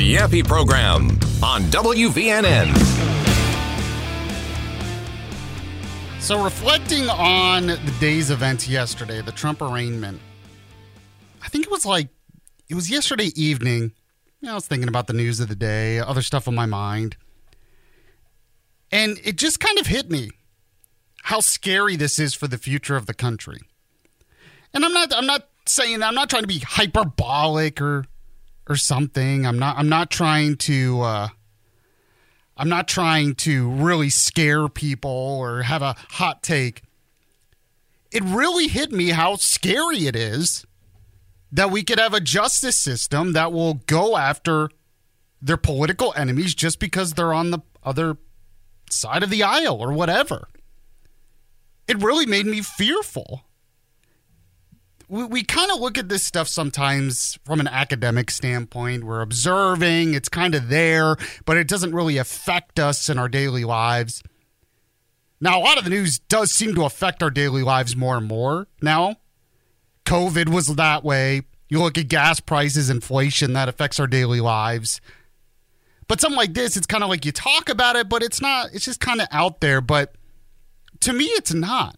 Yaffee Program on WVNN. So, reflecting on the day's events yesterday, the Trump arraignment, I think it was like, it was yesterday evening. You know, I was thinking about the news of the day, other stuff on my mind. And it just kind of hit me how scary this is for the future of the country. And I'm not I'm not saying I'm not trying to be hyperbolic or or something. I'm not I'm not trying to uh I'm not trying to really scare people or have a hot take. It really hit me how scary it is that we could have a justice system that will go after their political enemies just because they're on the other side of the aisle or whatever. It really made me fearful. We, we kind of look at this stuff sometimes from an academic standpoint. We're observing, it's kind of there, but it doesn't really affect us in our daily lives. Now, a lot of the news does seem to affect our daily lives more and more now. COVID was that way. You look at gas prices, inflation, that affects our daily lives. But something like this, it's kind of like you talk about it, but it's not, it's just kind of out there. But to me, it's not.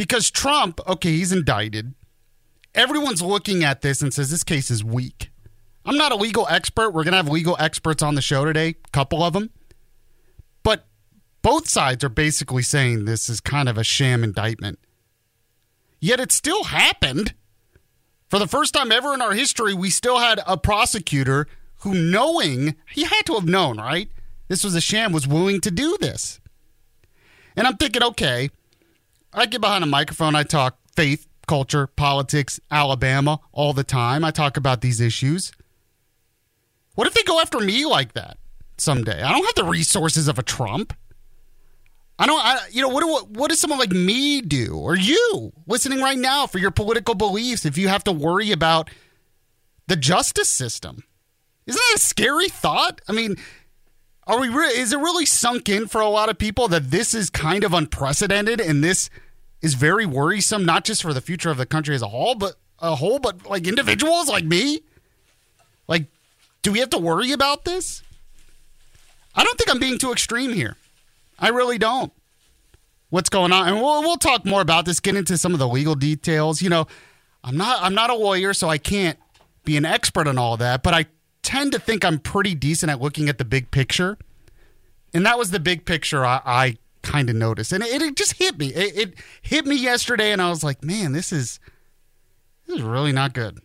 Because Trump, okay, he's indicted. Everyone's looking at this and says this case is weak. I'm not a legal expert. We're going to have legal experts on the show today, a couple of them. But both sides are basically saying this is kind of a sham indictment. Yet it still happened. For the first time ever in our history, we still had a prosecutor who, knowing, he had to have known, right? This was a sham, was willing to do this. And I'm thinking, okay, I get behind a microphone, I talk faith, culture, politics, Alabama all the time. I talk about these issues. What if they go after me like that someday? I don't have the resources of a Trump. I don't, I, you know, what, what, what does someone like me do or you listening right now for your political beliefs if you have to worry about the justice system? Isn't that a scary thought? I mean, are we? Re- is it really sunk in for a lot of people that this is kind of unprecedented and this is very worrisome, not just for the future of the country as a whole, but a whole, but like individuals like me? Like, do we have to worry about this? I don't think I'm being too extreme here. I really don't. What's going on? And we'll we'll talk more about this. Get into some of the legal details. You know, I'm not I'm not a lawyer, so I can't be an expert on all that. But I tend to think I'm pretty decent at looking at the big picture, and that was the big picture I, I kind of noticed, and it, it, just hit me. It, it hit me yesterday, and I was like, man, this is this is really not good.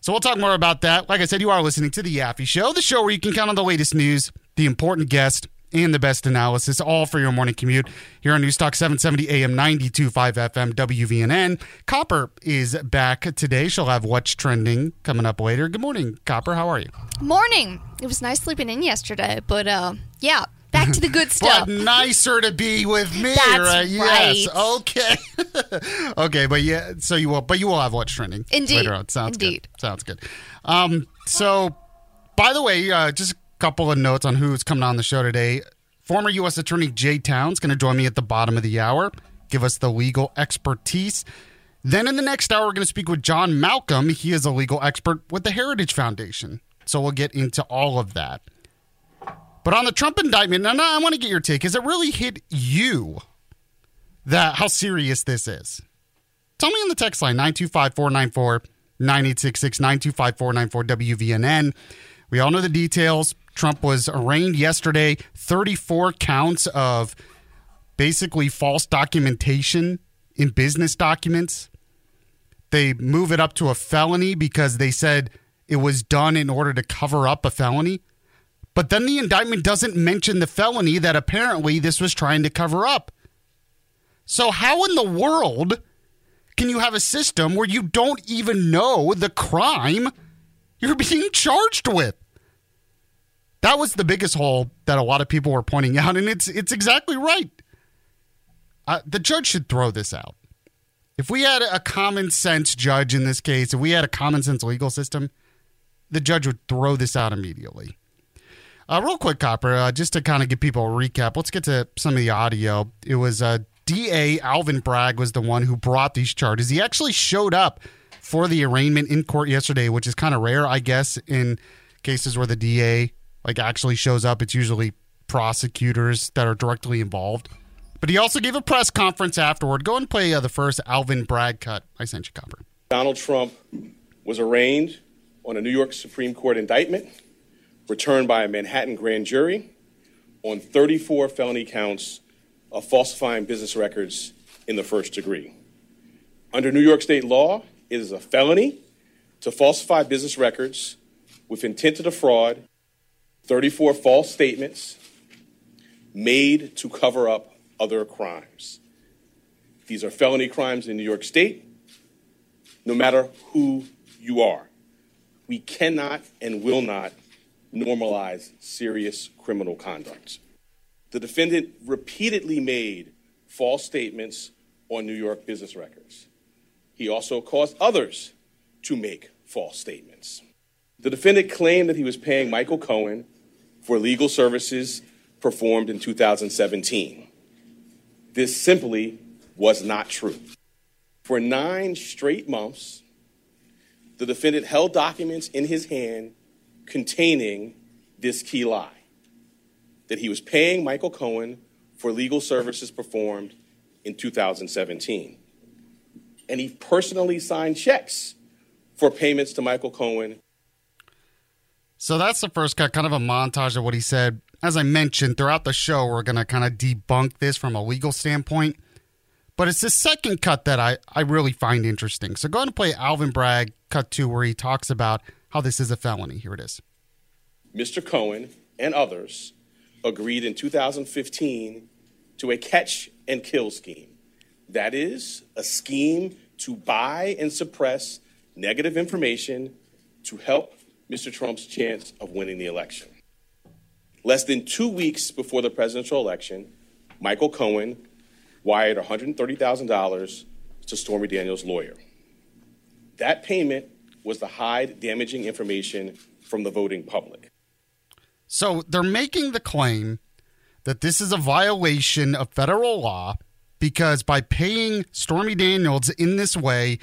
So we'll talk more about that. Like I said, you are listening to the Yaffee Show, the show where you can count on the latest news, the important guest and the best analysis, all for your morning commute here on Newstalk 770 AM 92.5 FM WVNN. Copper is back today. She'll have What's Trending coming up later. Good morning, Copper. How are you? Morning. It was nice sleeping in yesterday, but uh, yeah, back to the good stuff. but nicer to be with me, That's right? Yes. Okay. okay, but yeah, so you will, but you will have What's Trending Indeed. later on. Sounds Indeed. good. Sounds good. Um, so, by the way, uh, just couple of notes on who's coming on the show today. Former U.S. Attorney Jay Town's going to join me at the bottom of the hour, give us the legal expertise. Then in the next hour, we're going to speak with John Malcolm. He is a legal expert with the Heritage Foundation. So we'll get into all of that. But on the Trump indictment, and I want to get your take. Has it really hit you that how serious this is? Tell me on the text line 925 494 9866 925 494 WVNN. We all know the details. Trump was arraigned yesterday, 34 counts of basically false documentation in business documents. They move it up to a felony because they said it was done in order to cover up a felony. But then the indictment doesn't mention the felony that apparently this was trying to cover up. So, how in the world can you have a system where you don't even know the crime you're being charged with? That was the biggest hole that a lot of people were pointing out, and it's it's exactly right. Uh, the judge should throw this out. If we had a common sense judge in this case, if we had a common sense legal system, the judge would throw this out immediately. Uh, real quick, Copper, uh, just to kind of give people a recap, let's get to some of the audio. It was uh, DA Alvin Bragg was the one who brought these charges. He actually showed up for the arraignment in court yesterday, which is kind of rare, I guess, in cases where the DA like actually shows up. It's usually prosecutors that are directly involved. But he also gave a press conference afterward. Go and play uh, the first Alvin Bragg cut. I sent you, Copper. Donald Trump was arraigned on a New York Supreme Court indictment returned by a Manhattan grand jury on 34 felony counts of falsifying business records in the first degree. Under New York state law, it is a felony to falsify business records with intent to defraud 34 false statements made to cover up other crimes. These are felony crimes in New York State, no matter who you are. We cannot and will not normalize serious criminal conduct. The defendant repeatedly made false statements on New York business records. He also caused others to make false statements. The defendant claimed that he was paying Michael Cohen for legal services performed in 2017. This simply was not true. For nine straight months, the defendant held documents in his hand containing this key lie that he was paying Michael Cohen for legal services performed in 2017. And he personally signed checks for payments to Michael Cohen so that's the first cut, kind of a montage of what he said. As I mentioned throughout the show, we're going to kind of debunk this from a legal standpoint. But it's the second cut that I, I really find interesting. So go ahead and play Alvin Bragg cut two, where he talks about how this is a felony. Here it is. Mr. Cohen and others agreed in 2015 to a catch and kill scheme. That is, a scheme to buy and suppress negative information to help Mr. Trump's chance of winning the election. Less than two weeks before the presidential election, Michael Cohen wired $130,000 to Stormy Daniels' lawyer. That payment was to hide damaging information from the voting public. So they're making the claim that this is a violation of federal law because by paying Stormy Daniels in this way,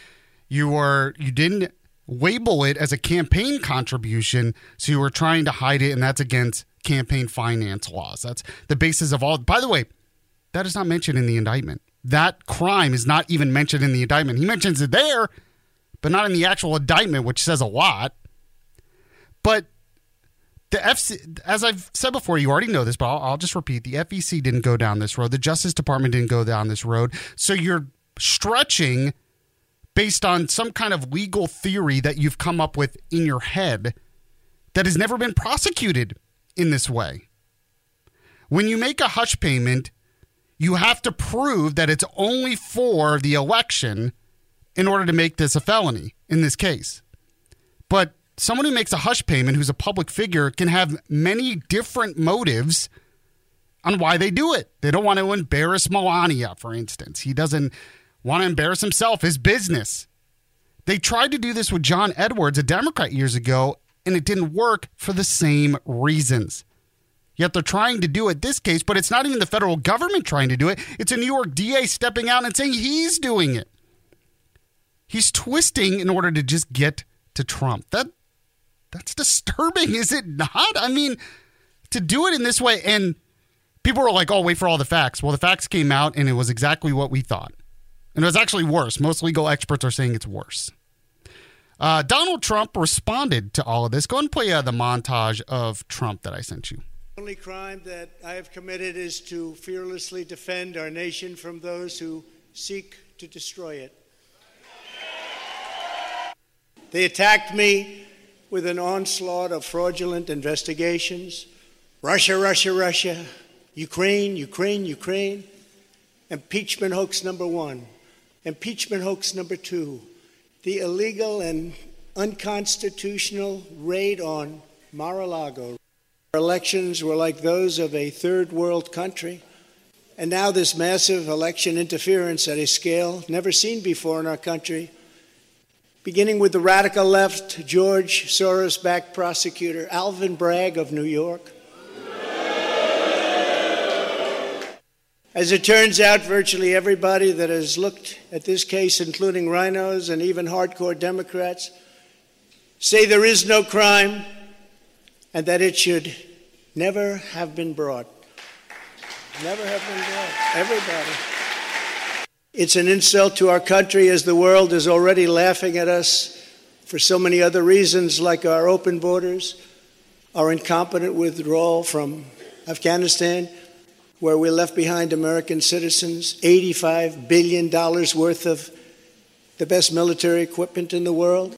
you were you didn't label it as a campaign contribution. So you were trying to hide it, and that's against campaign finance laws. That's the basis of all. By the way, that is not mentioned in the indictment. That crime is not even mentioned in the indictment. He mentions it there, but not in the actual indictment, which says a lot. But the FC, as I've said before, you already know this, but I'll, I'll just repeat: the FEC didn't go down this road. The Justice Department didn't go down this road. So you're stretching based on some kind of legal theory that you've come up with in your head that has never been prosecuted in this way. When you make a hush payment, you have to prove that it's only for the election in order to make this a felony in this case. But someone who makes a hush payment who's a public figure can have many different motives on why they do it. They don't want to embarrass Melania, for instance. He doesn't want to embarrass himself, his business. They tried to do this with John Edwards, a Democrat, years ago, and it didn't work for the same reasons. Yet they're trying to do it this case, but it's not even the federal government trying to do it. It's a New York DA stepping out and saying he's doing it. He's twisting in order to just get to Trump. That that's disturbing, is it not? I mean, to do it in this way and people were like, "Oh, wait for all the facts." Well, the facts came out and it was exactly what we thought. And it was actually worse. Most legal experts are saying it's worse. Uh, Donald Trump responded to all of this. Go and play uh, the montage of Trump that I sent you. The only crime that I have committed is to fearlessly defend our nation from those who seek to destroy it. They attacked me with an onslaught of fraudulent investigations Russia, Russia, Russia, Ukraine, Ukraine, Ukraine. Impeachment hoax number one Impeachment hoax number two the illegal and unconstitutional raid on Mar a Lago. Our elections were like those of a third world country. And now, this massive election interference at a scale never seen before in our country, beginning with the radical left, George Soros backed prosecutor Alvin Bragg of New York. As it turns out, virtually everybody that has looked at this case, including RINOs and even hardcore Democrats, say there is no crime and that it should never have been brought. Never have been brought. Everybody. It's an insult to our country as the world is already laughing at us for so many other reasons, like our open borders, our incompetent withdrawal from Afghanistan, where we left behind American citizens, $85 billion worth of the best military equipment in the world.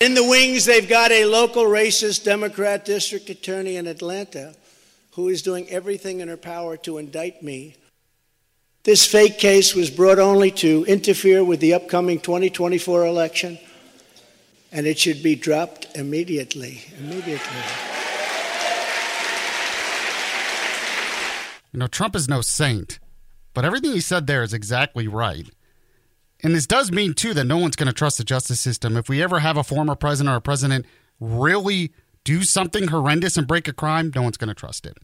In the wings, they've got a local racist Democrat district attorney in Atlanta who is doing everything in her power to indict me. This fake case was brought only to interfere with the upcoming 2024 election, and it should be dropped immediately. Immediately. You know, Trump is no saint, but everything he said there is exactly right. And this does mean, too, that no one's going to trust the justice system. If we ever have a former president or a president really do something horrendous and break a crime, no one's going to trust it.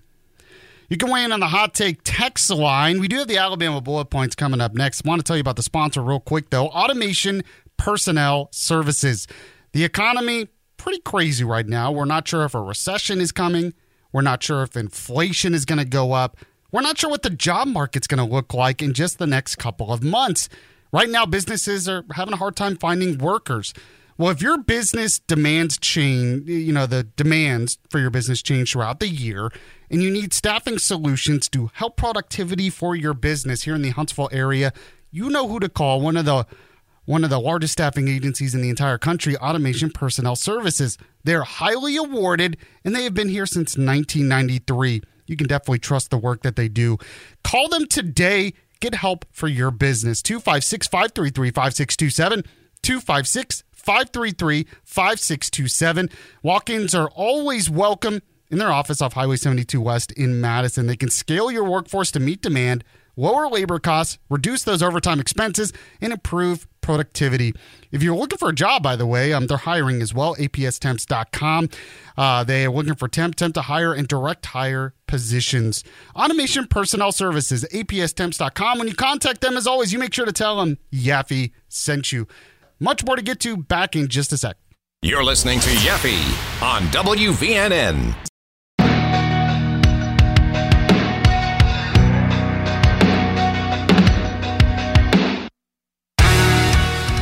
You can weigh in on the hot take text line. We do have the Alabama bullet points coming up next. I want to tell you about the sponsor real quick, though Automation Personnel Services. The economy, pretty crazy right now. We're not sure if a recession is coming. We're not sure if inflation is going to go up. We're not sure what the job market's going to look like in just the next couple of months. Right now, businesses are having a hard time finding workers. Well, if your business demands change, you know, the demands for your business change throughout the year, and you need staffing solutions to help productivity for your business here in the Huntsville area, you know who to call. One of the one of the largest staffing agencies in the entire country, Automation Personnel Services. They're highly awarded and they have been here since 1993 you can definitely trust the work that they do. Call them today. Get help for your business. 256 533 5627. 256 533 5627. Walk ins are always welcome in their office off Highway 72 West in Madison. They can scale your workforce to meet demand, lower labor costs, reduce those overtime expenses, and improve productivity. If you're looking for a job, by the way, um, they're hiring as well. APSTemps.com. Uh, they are looking for temp, temp to hire, and direct hire positions. Automation Personnel Services, APSTemps.com. When you contact them, as always, you make sure to tell them Yaffee sent you. Much more to get to back in just a sec. You're listening to Yaffee on WVNN.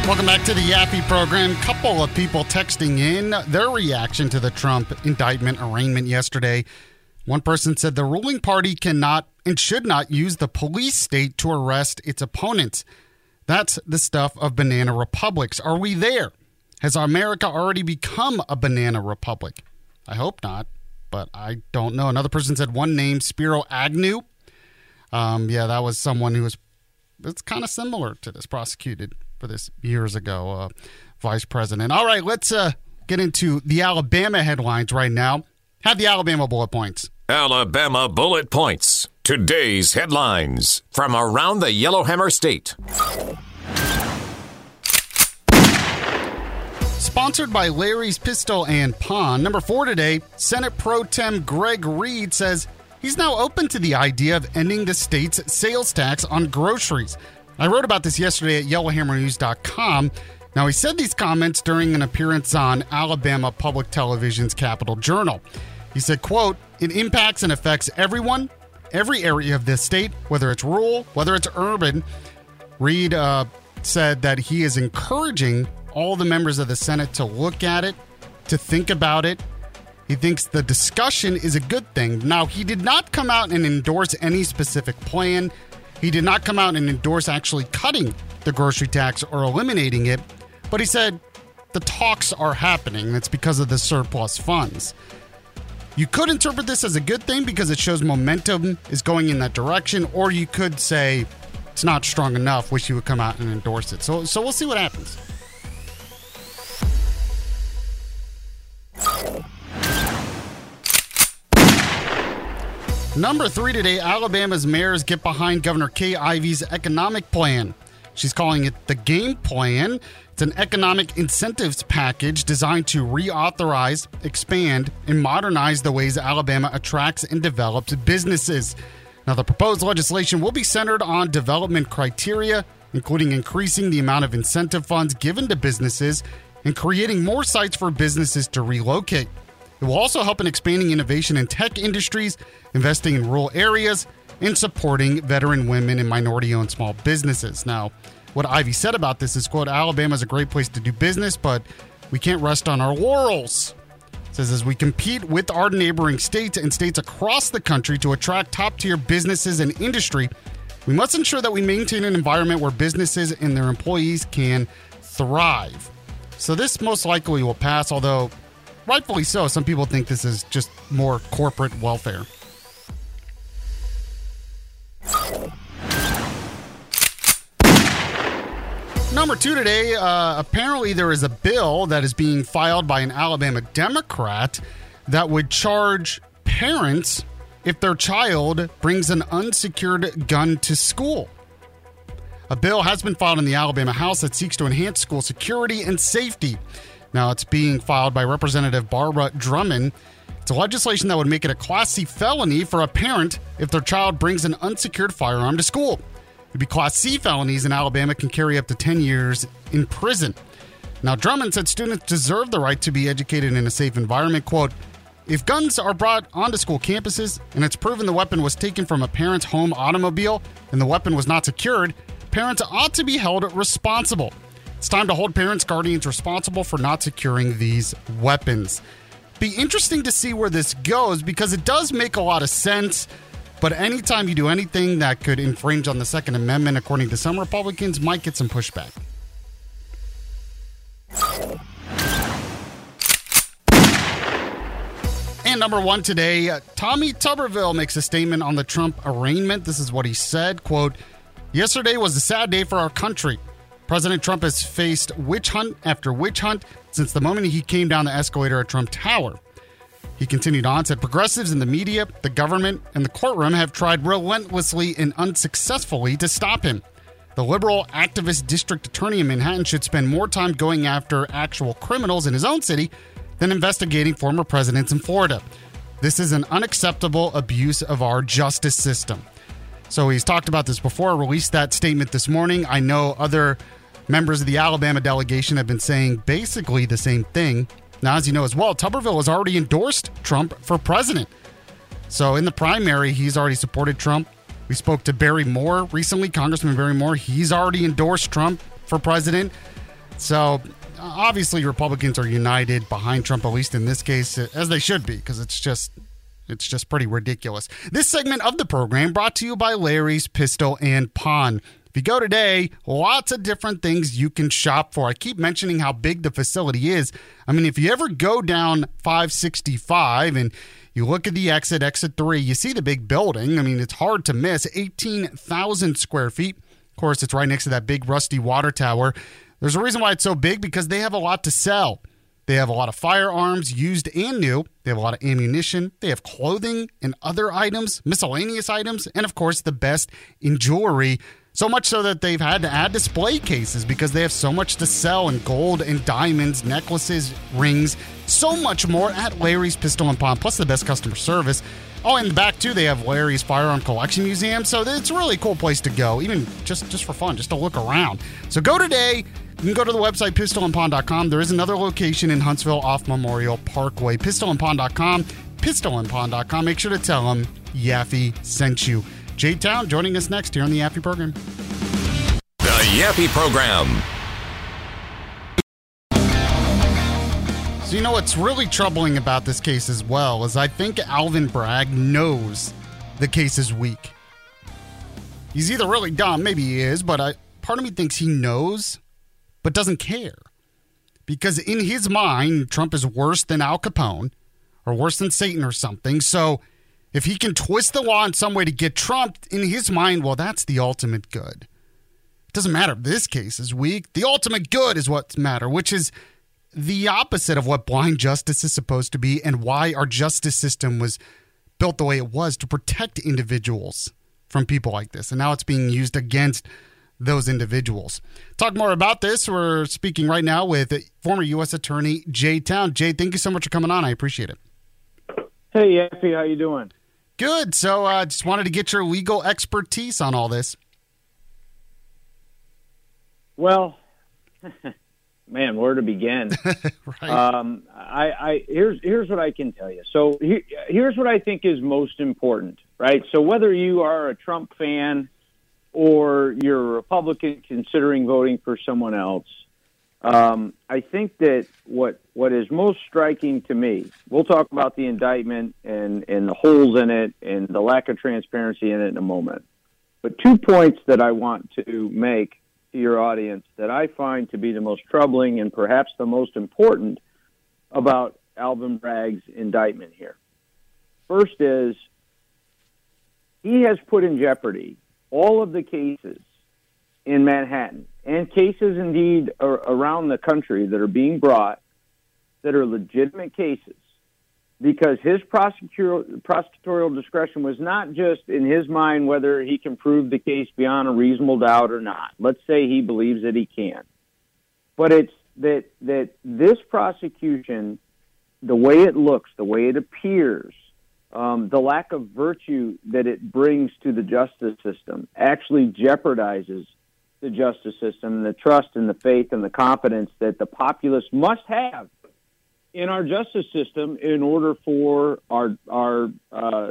Welcome back to the Yaffee program. Couple of people texting in their reaction to the Trump indictment arraignment yesterday. One person said the ruling party cannot and should not use the police state to arrest its opponents. That's the stuff of banana republics. Are we there? Has America already become a banana republic? I hope not, but I don't know. Another person said one name, Spiro Agnew. Um, yeah, that was someone who was. It's kind of similar to this prosecuted for this years ago, uh, vice president. All right, let's uh, get into the Alabama headlines right now. Have the Alabama bullet points. Alabama bullet points. Today's headlines from around the Yellowhammer State. Sponsored by Larry's Pistol and Pawn. Number four today, Senate Pro Tem Greg Reed says he's now open to the idea of ending the state's sales tax on groceries. I wrote about this yesterday at yellowhammernews.com. Now, he said these comments during an appearance on Alabama Public Television's Capital Journal. He said, quote, it impacts and affects everyone, every area of this state, whether it's rural, whether it's urban. Reed uh, said that he is encouraging all the members of the Senate to look at it, to think about it. He thinks the discussion is a good thing. Now, he did not come out and endorse any specific plan. He did not come out and endorse actually cutting the grocery tax or eliminating it, but he said the talks are happening. That's because of the surplus funds. You could interpret this as a good thing because it shows momentum is going in that direction, or you could say it's not strong enough, wish he would come out and endorse it. So, so we'll see what happens. Number three today, Alabama's mayors get behind Governor Kay Ivey's economic plan. She's calling it the Game Plan. It's an economic incentives package designed to reauthorize, expand, and modernize the ways Alabama attracts and develops businesses. Now, the proposed legislation will be centered on development criteria, including increasing the amount of incentive funds given to businesses and creating more sites for businesses to relocate. It will also help in expanding innovation in tech industries, investing in rural areas, and supporting veteran women and minority owned small businesses. Now, what Ivey said about this is, quote, Alabama is a great place to do business, but we can't rest on our laurels. Says as we compete with our neighboring states and states across the country to attract top tier businesses and industry, we must ensure that we maintain an environment where businesses and their employees can thrive. So this most likely will pass, although rightfully so. Some people think this is just more corporate welfare. Number two today, uh, apparently there is a bill that is being filed by an Alabama Democrat that would charge parents if their child brings an unsecured gun to school. A bill has been filed in the Alabama House that seeks to enhance school security and safety. Now, it's being filed by Representative Barbara Drummond. It's a legislation that would make it a Class C felony for a parent if their child brings an unsecured firearm to school. It'd be Class C felonies in Alabama can carry up to 10 years in prison. Now, Drummond said students deserve the right to be educated in a safe environment. Quote, if guns are brought onto school campuses and it's proven the weapon was taken from a parent's home automobile and the weapon was not secured, parents ought to be held responsible. It's time to hold parents, guardians responsible for not securing these weapons. Be interesting to see where this goes because it does make a lot of sense. But anytime you do anything that could infringe on the Second Amendment, according to some Republicans, might get some pushback. And number one today, uh, Tommy Tuberville makes a statement on the Trump arraignment. This is what he said, quote, Yesterday was a sad day for our country. President Trump has faced witch hunt after witch hunt since the moment he came down the escalator at Trump Tower. He continued on, said progressives in the media, the government, and the courtroom have tried relentlessly and unsuccessfully to stop him. The liberal activist district attorney in Manhattan should spend more time going after actual criminals in his own city than investigating former presidents in Florida. This is an unacceptable abuse of our justice system. So he's talked about this before, released that statement this morning. I know other members of the Alabama delegation have been saying basically the same thing. Now, as you know as well, Tuberville has already endorsed Trump for president. So in the primary, he's already supported Trump. We spoke to Barry Moore recently, Congressman Barry Moore. He's already endorsed Trump for president. So obviously, Republicans are united behind Trump, at least in this case, as they should be, because it's just it's just pretty ridiculous. This segment of the program brought to you by Larry's Pistol and Pawn. If you go today, lots of different things you can shop for. I keep mentioning how big the facility is. I mean, if you ever go down 565 and you look at the exit, exit three, you see the big building. I mean, it's hard to miss 18,000 square feet. Of course, it's right next to that big rusty water tower. There's a reason why it's so big because they have a lot to sell. They have a lot of firearms, used and new. They have a lot of ammunition. They have clothing and other items, miscellaneous items, and of course, the best in jewelry. So much so that they've had to add display cases because they have so much to sell in gold and diamonds, necklaces, rings, so much more at Larry's Pistol and Pawn, plus the best customer service. Oh, in the back too, they have Larry's Firearm Collection Museum. So it's a really cool place to go, even just just for fun, just to look around. So go today. You can go to the website pistolandpawn.com. There is another location in Huntsville off Memorial Parkway. Pistolandpawn.com, pistolandpawn.com. Make sure to tell them Yaffee sent you. Jay Town joining us next here on the Yaffee program. The Yaffee program. So, you know what's really troubling about this case as well is I think Alvin Bragg knows the case is weak. He's either really dumb, maybe he is, but I, part of me thinks he knows, but doesn't care. Because in his mind, Trump is worse than Al Capone or worse than Satan or something. So If he can twist the law in some way to get Trump in his mind, well, that's the ultimate good. It doesn't matter if this case is weak. The ultimate good is what's matter, which is the opposite of what blind justice is supposed to be and why our justice system was built the way it was to protect individuals from people like this. And now it's being used against those individuals. Talk more about this. We're speaking right now with former U.S. Attorney Jay Town. Jay, thank you so much for coming on. I appreciate it. Hey, Yaffee, how you doing? Good. So, I uh, just wanted to get your legal expertise on all this. Well, man, where to begin? right. Um, I, I here's here's what I can tell you. So here, here's what I think is most important, right? So whether you are a Trump fan or you're a Republican considering voting for someone else, um, I think that what what is most striking to me, we'll talk about the indictment and and the holes in it and the lack of transparency in it in a moment. But two points that I want to make to your audience that I find to be the most troubling and perhaps the most important about Alvin Bragg's indictment here. First is he has put in jeopardy all of the cases in Manhattan and cases indeed around the country that are being brought that are legitimate cases because his prosecutorial discretion was not just in his mind whether he can prove the case beyond a reasonable doubt or not. Let's say he believes that he can. But it's that that this prosecution, the way it looks, the way it appears, um, the lack of virtue that it brings to the justice system actually jeopardizes the justice system the trust and the faith and the confidence that the populace must have in our justice system in order for our our uh...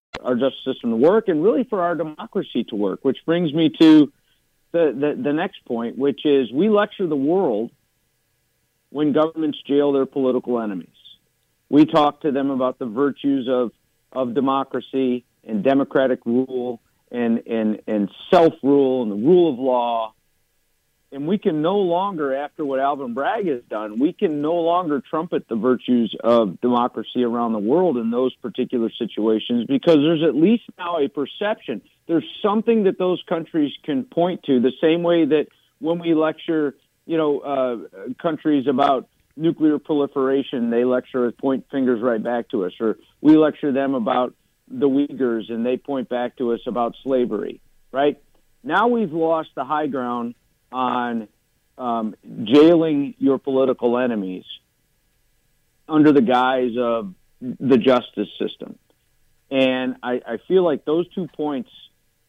Our justice system to work and really for our democracy to work, which brings me to the, the, the next point, which is we lecture the world when governments jail their political enemies. We talk to them about the virtues of, of democracy and democratic rule and, and, and self rule and the rule of law and we can no longer, after what Alvin Bragg has done, we can no longer trumpet the virtues of democracy around the world in those particular situations because there's at least now a perception. There's something that those countries can point to, the same way that when we lecture, you know, uh, countries about nuclear proliferation, they lecture us, point fingers right back to us, or we lecture them about the Uyghurs and they point back to us about slavery, right? Now we've lost the high ground on um, jailing your political enemies under the guise of the justice system. And I, I feel like those two points,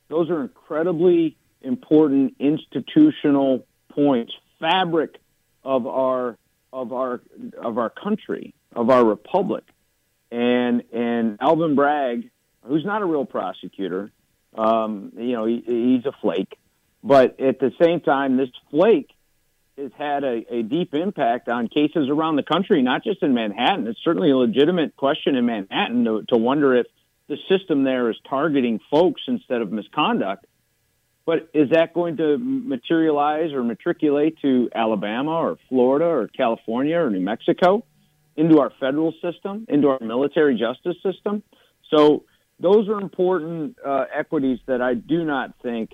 those are incredibly important institutional points, fabric of our of our of our country, of our republic. And and Alvin Bragg, who's not a real prosecutor, um, you know, he, he's a flake. But at the same time, this flake has had a, a deep impact on cases around the country, not just in Manhattan. It's certainly a legitimate question in Manhattan to, to wonder if the system there is targeting folks instead of misconduct. But is that going to materialize or matriculate to Alabama or Florida or California or New Mexico into our federal system, into our military justice system? So those are important uh, equities that I do not think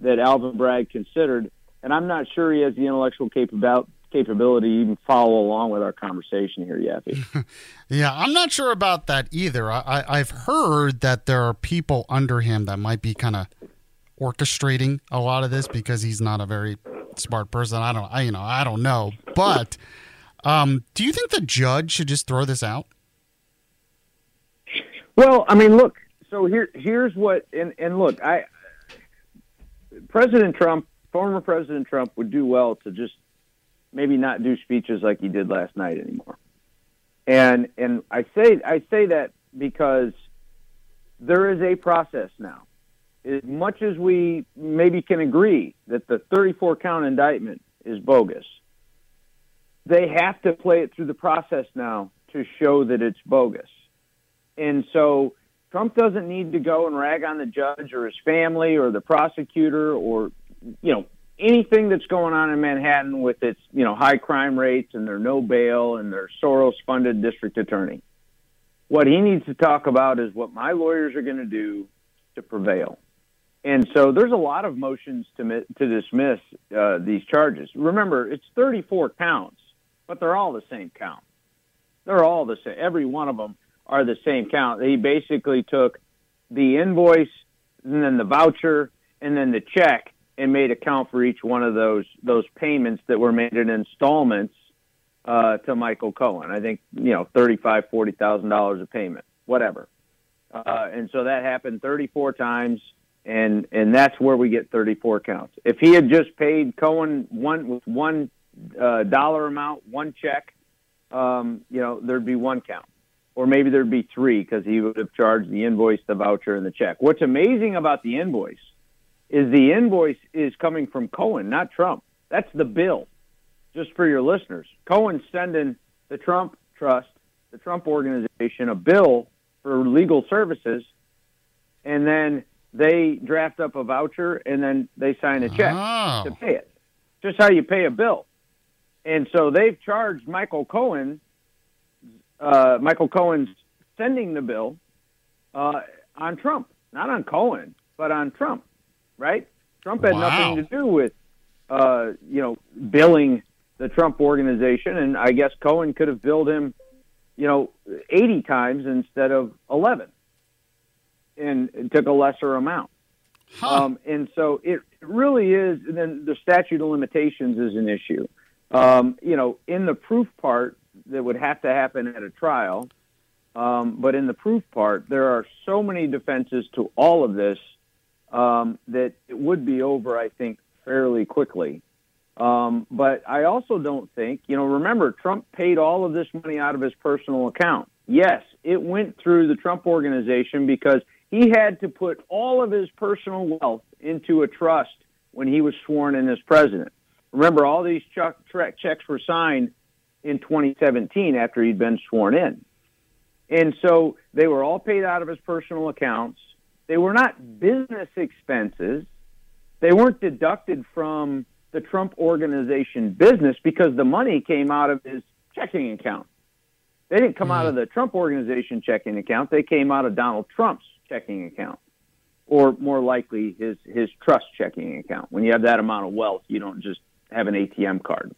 that Alvin Bragg considered, and I'm not sure he has the intellectual capability capability to even follow along with our conversation here, Yaffee. yeah, I'm not sure about that either. I, I've heard that there are people under him that might be kind of orchestrating a lot of this because he's not a very smart person. I don't, I, you know, I don't know. But um, do you think the judge should just throw this out? Well, I mean, look. So here, here's what, and, and look, I President Trump, former President Trump, would do well to just maybe not do speeches like he did last night anymore. And and I say I say that because there is a process now. As much as we maybe can agree that the 34 count indictment is bogus, they have to play it through the process now to show that it's bogus. And so Trump doesn't need to go and rag on the judge or his family or the prosecutor or, you know, anything that's going on in Manhattan with its, you know, high crime rates and their no bail and their Soros funded district attorney. What he needs to talk about is what my lawyers are going to do to prevail. And so there's a lot of motions to, to dismiss uh, these charges. Remember, it's 34 counts, but they're all the same count. They're all the same. Every one of them are the same count. He basically took the invoice and then the voucher and then the check and made a count for each one of those those payments that were made in installments uh, to Michael Cohen. I think you know thirty five forty thousand dollars a payment, whatever. Uh, and so that happened thirty four times, and and that's where we get thirty four counts. If he had just paid Cohen one with one uh, dollar amount, one check, um, you know, there'd be one count. Or maybe there'd be three because he would have charged the invoice, the voucher, and the check. What's amazing about the invoice is the invoice is coming from Cohen, not Trump. That's the bill, just for your listeners. Cohen's sending the Trump Trust, the Trump organization, a bill for legal services, and then they draft up a voucher and then they sign a check Oh. to pay it. Just how you pay a bill. And so they've charged Michael Cohen, uh, Michael Cohen's sending the bill uh, on Trump, not on Cohen, but on Trump, right? Trump had Wow. nothing to do with, uh, you know, billing the Trump organization, and I guess Cohen could have billed him, you know, 80 times instead of 11, and it took a lesser amount. Um, and so it really is. And then the statute of limitations is an issue. Um, you know, in the proof part that would have to happen at a trial, um, but in the proof part, there are so many defenses to all of this um, that it would be over, I think, fairly quickly. Um, but I also don't think, you know, remember, Trump paid all of this money out of his personal account. Yes, it went through the Trump organization because he had to put all of his personal wealth into a trust when he was sworn in as president. Remember, all these checks were signed in 2017 after he'd been sworn in. And so they were all paid out of his personal accounts. They were not business expenses. They weren't deducted from the Trump organization business because the money came out of his checking account. They didn't come out mm-hmm. of the Trump organization checking account. They came out of Donald Trump's checking account, or more likely his his trust checking account. When you have that amount of wealth, you don't just have an ATM card.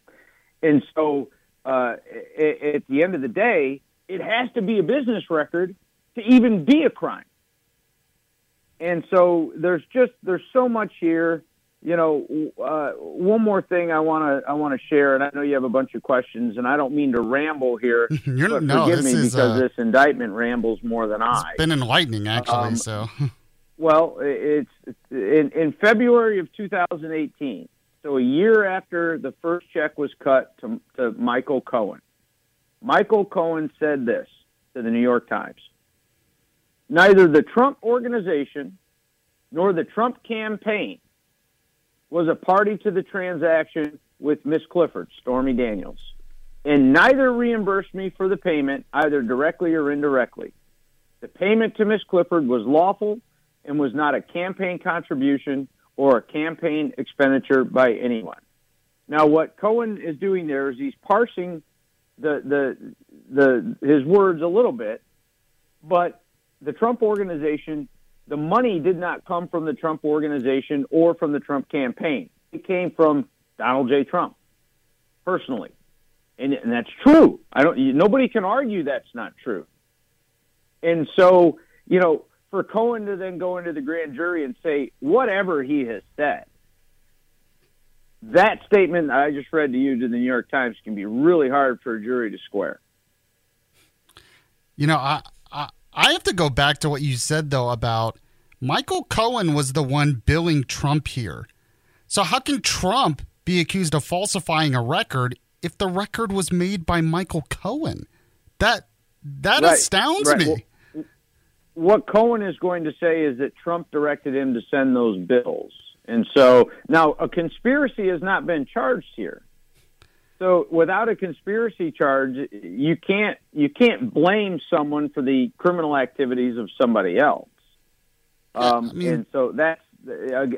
And so, uh, at the end of the day, it has to be a business record to even be a crime. And so there's just there's so much here. You know, uh, one more thing I want to I want to share, and I know you have a bunch of questions, and I don't mean to ramble here, You're- but no, forgive this me is, because uh, this indictment rambles more than I. Been enlightening, actually. Um, so Well, it's, it's in, in February of 2018, so a year after the first check was cut to, to Michael Cohen. Michael Cohen said this to the New York Times. Neither the Trump organization nor the Trump campaign was a party to the transaction with Miss Clifford, Stormy Daniels, and neither reimbursed me for the payment, either directly or indirectly. The payment to Miss Clifford was lawful and was not a campaign contribution or a campaign expenditure by anyone. Now, what Cohen is doing there is he's parsing the the the his words a little bit, but the Trump organization, the money did not come from the Trump organization or from the Trump campaign. It came from Donald J. Trump personally, and, and that's true. I don't. Nobody can argue that's not true. And so, you know, for Cohen to then go into the grand jury and say whatever he has said, that statement I just read to you to the New York Times can be really hard for a jury to square. You know, I, I I have to go back to what you said though about Michael Cohen was the one billing Trump here. So how can Trump be accused of falsifying a record if the record was made by Michael Cohen? That that Right, astounds right. me. Well, what Cohen is going to say is that Trump directed him to send those bills. And so now a conspiracy has not been charged here. So without a conspiracy charge, you can't you can't blame someone for the criminal activities of somebody else. Um, I mean- and so that's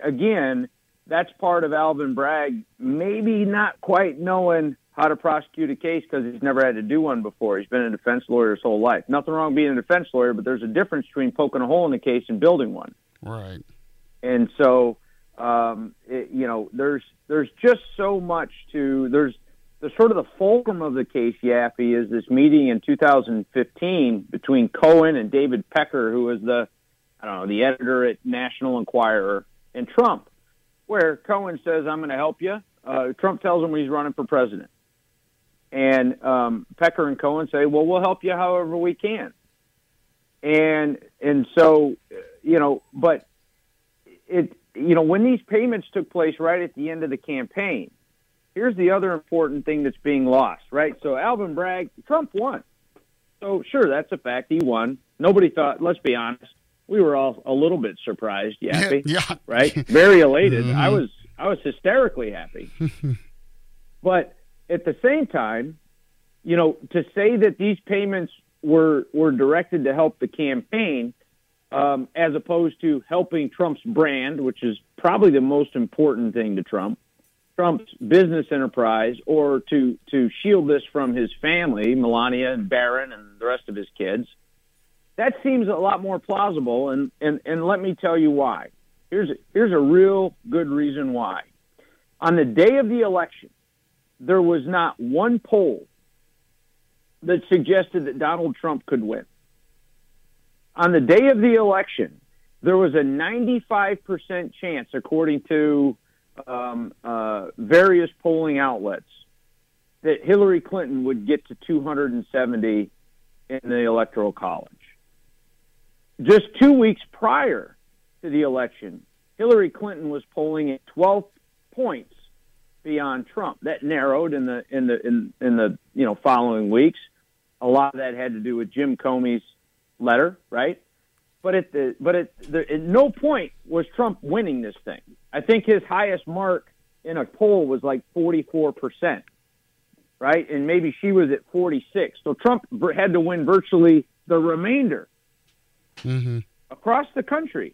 again, that's part of Alvin Bragg maybe not quite knowing how to prosecute a case because he's never had to do one before. He's been a defense lawyer his whole life. Nothing wrong being a defense lawyer, but there's a difference between poking a hole in a case and building one. Right. And so, um, it, you know, there's there's just so much to there's the sort of the fulcrum of the case, Yaffee, is this meeting in 2015 between Cohen and David Pecker, who was the I don't know the editor at National Enquirer, and Trump, where Cohen says, "I'm going to help you." Uh, Trump tells him he's running for president, and um, Pecker and Cohen say, "Well, we'll help you however we can." And and so, you know, but it you know when these payments took place right at the end of the campaign here's the other important thing that's being lost right? So alvin bragg trump won. So sure that's a fact. He won. Nobody thought let's be honest we were all a little bit surprised Yaffee Yeah. right? Very elated. I Mhm. was i was hysterically happy. But at the same time you know to say that these payments were were directed to help the campaign um, as opposed to helping Trump's brand, which is probably the most important thing to Trump, Trump's business enterprise, or to to shield this from his family, Melania and Barron and the rest of his kids. That seems a lot more plausible, and and and let me tell you why. Here's here's a real good reason why. On the day of the election, there was not one poll that suggested that Donald Trump could win on the day of the election, there was a 95% chance, according to um, uh, various polling outlets, that Hillary Clinton would get to 270 in the Electoral College. Just two weeks prior to the election, Hillary Clinton was polling at 12 points beyond Trump. That narrowed in the in the in, in the you know following weeks. A lot of that had to do with Jim Comey's letter, right? But at the but at, the, at no point was Trump winning this thing. I think his highest mark in a poll was like forty four percent, right? And maybe she was at forty six. So Trump had to win virtually the remainder Mm-hmm. across the country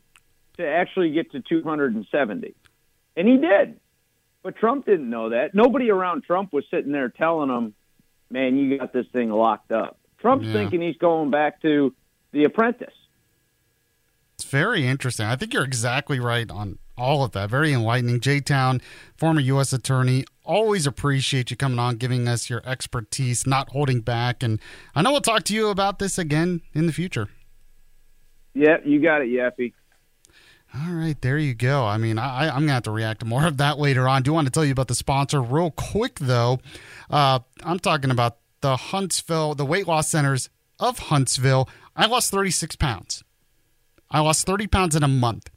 to actually get to two hundred and seventy, and he did. But Trump didn't know that. Nobody around Trump was sitting there telling him, "Man, you got this thing locked up." Trump's Yeah. thinking he's going back to The Apprentice. It's very interesting. I think you're exactly right on all of that. Very enlightening. Jay Town, former U.S. attorney, always appreciate you coming on, giving us your expertise, not holding back. And I know we'll talk to you about this again in the future. Yeah, you got it, Yaffee. All right, there you go. I mean, I, I'm going to have to react to more of that later on. do want to tell you about the sponsor real quick, though. Uh, I'm talking about the Huntsville, the weight loss centers of Huntsville. I lost 36 pounds. I lost 30 pounds in a month.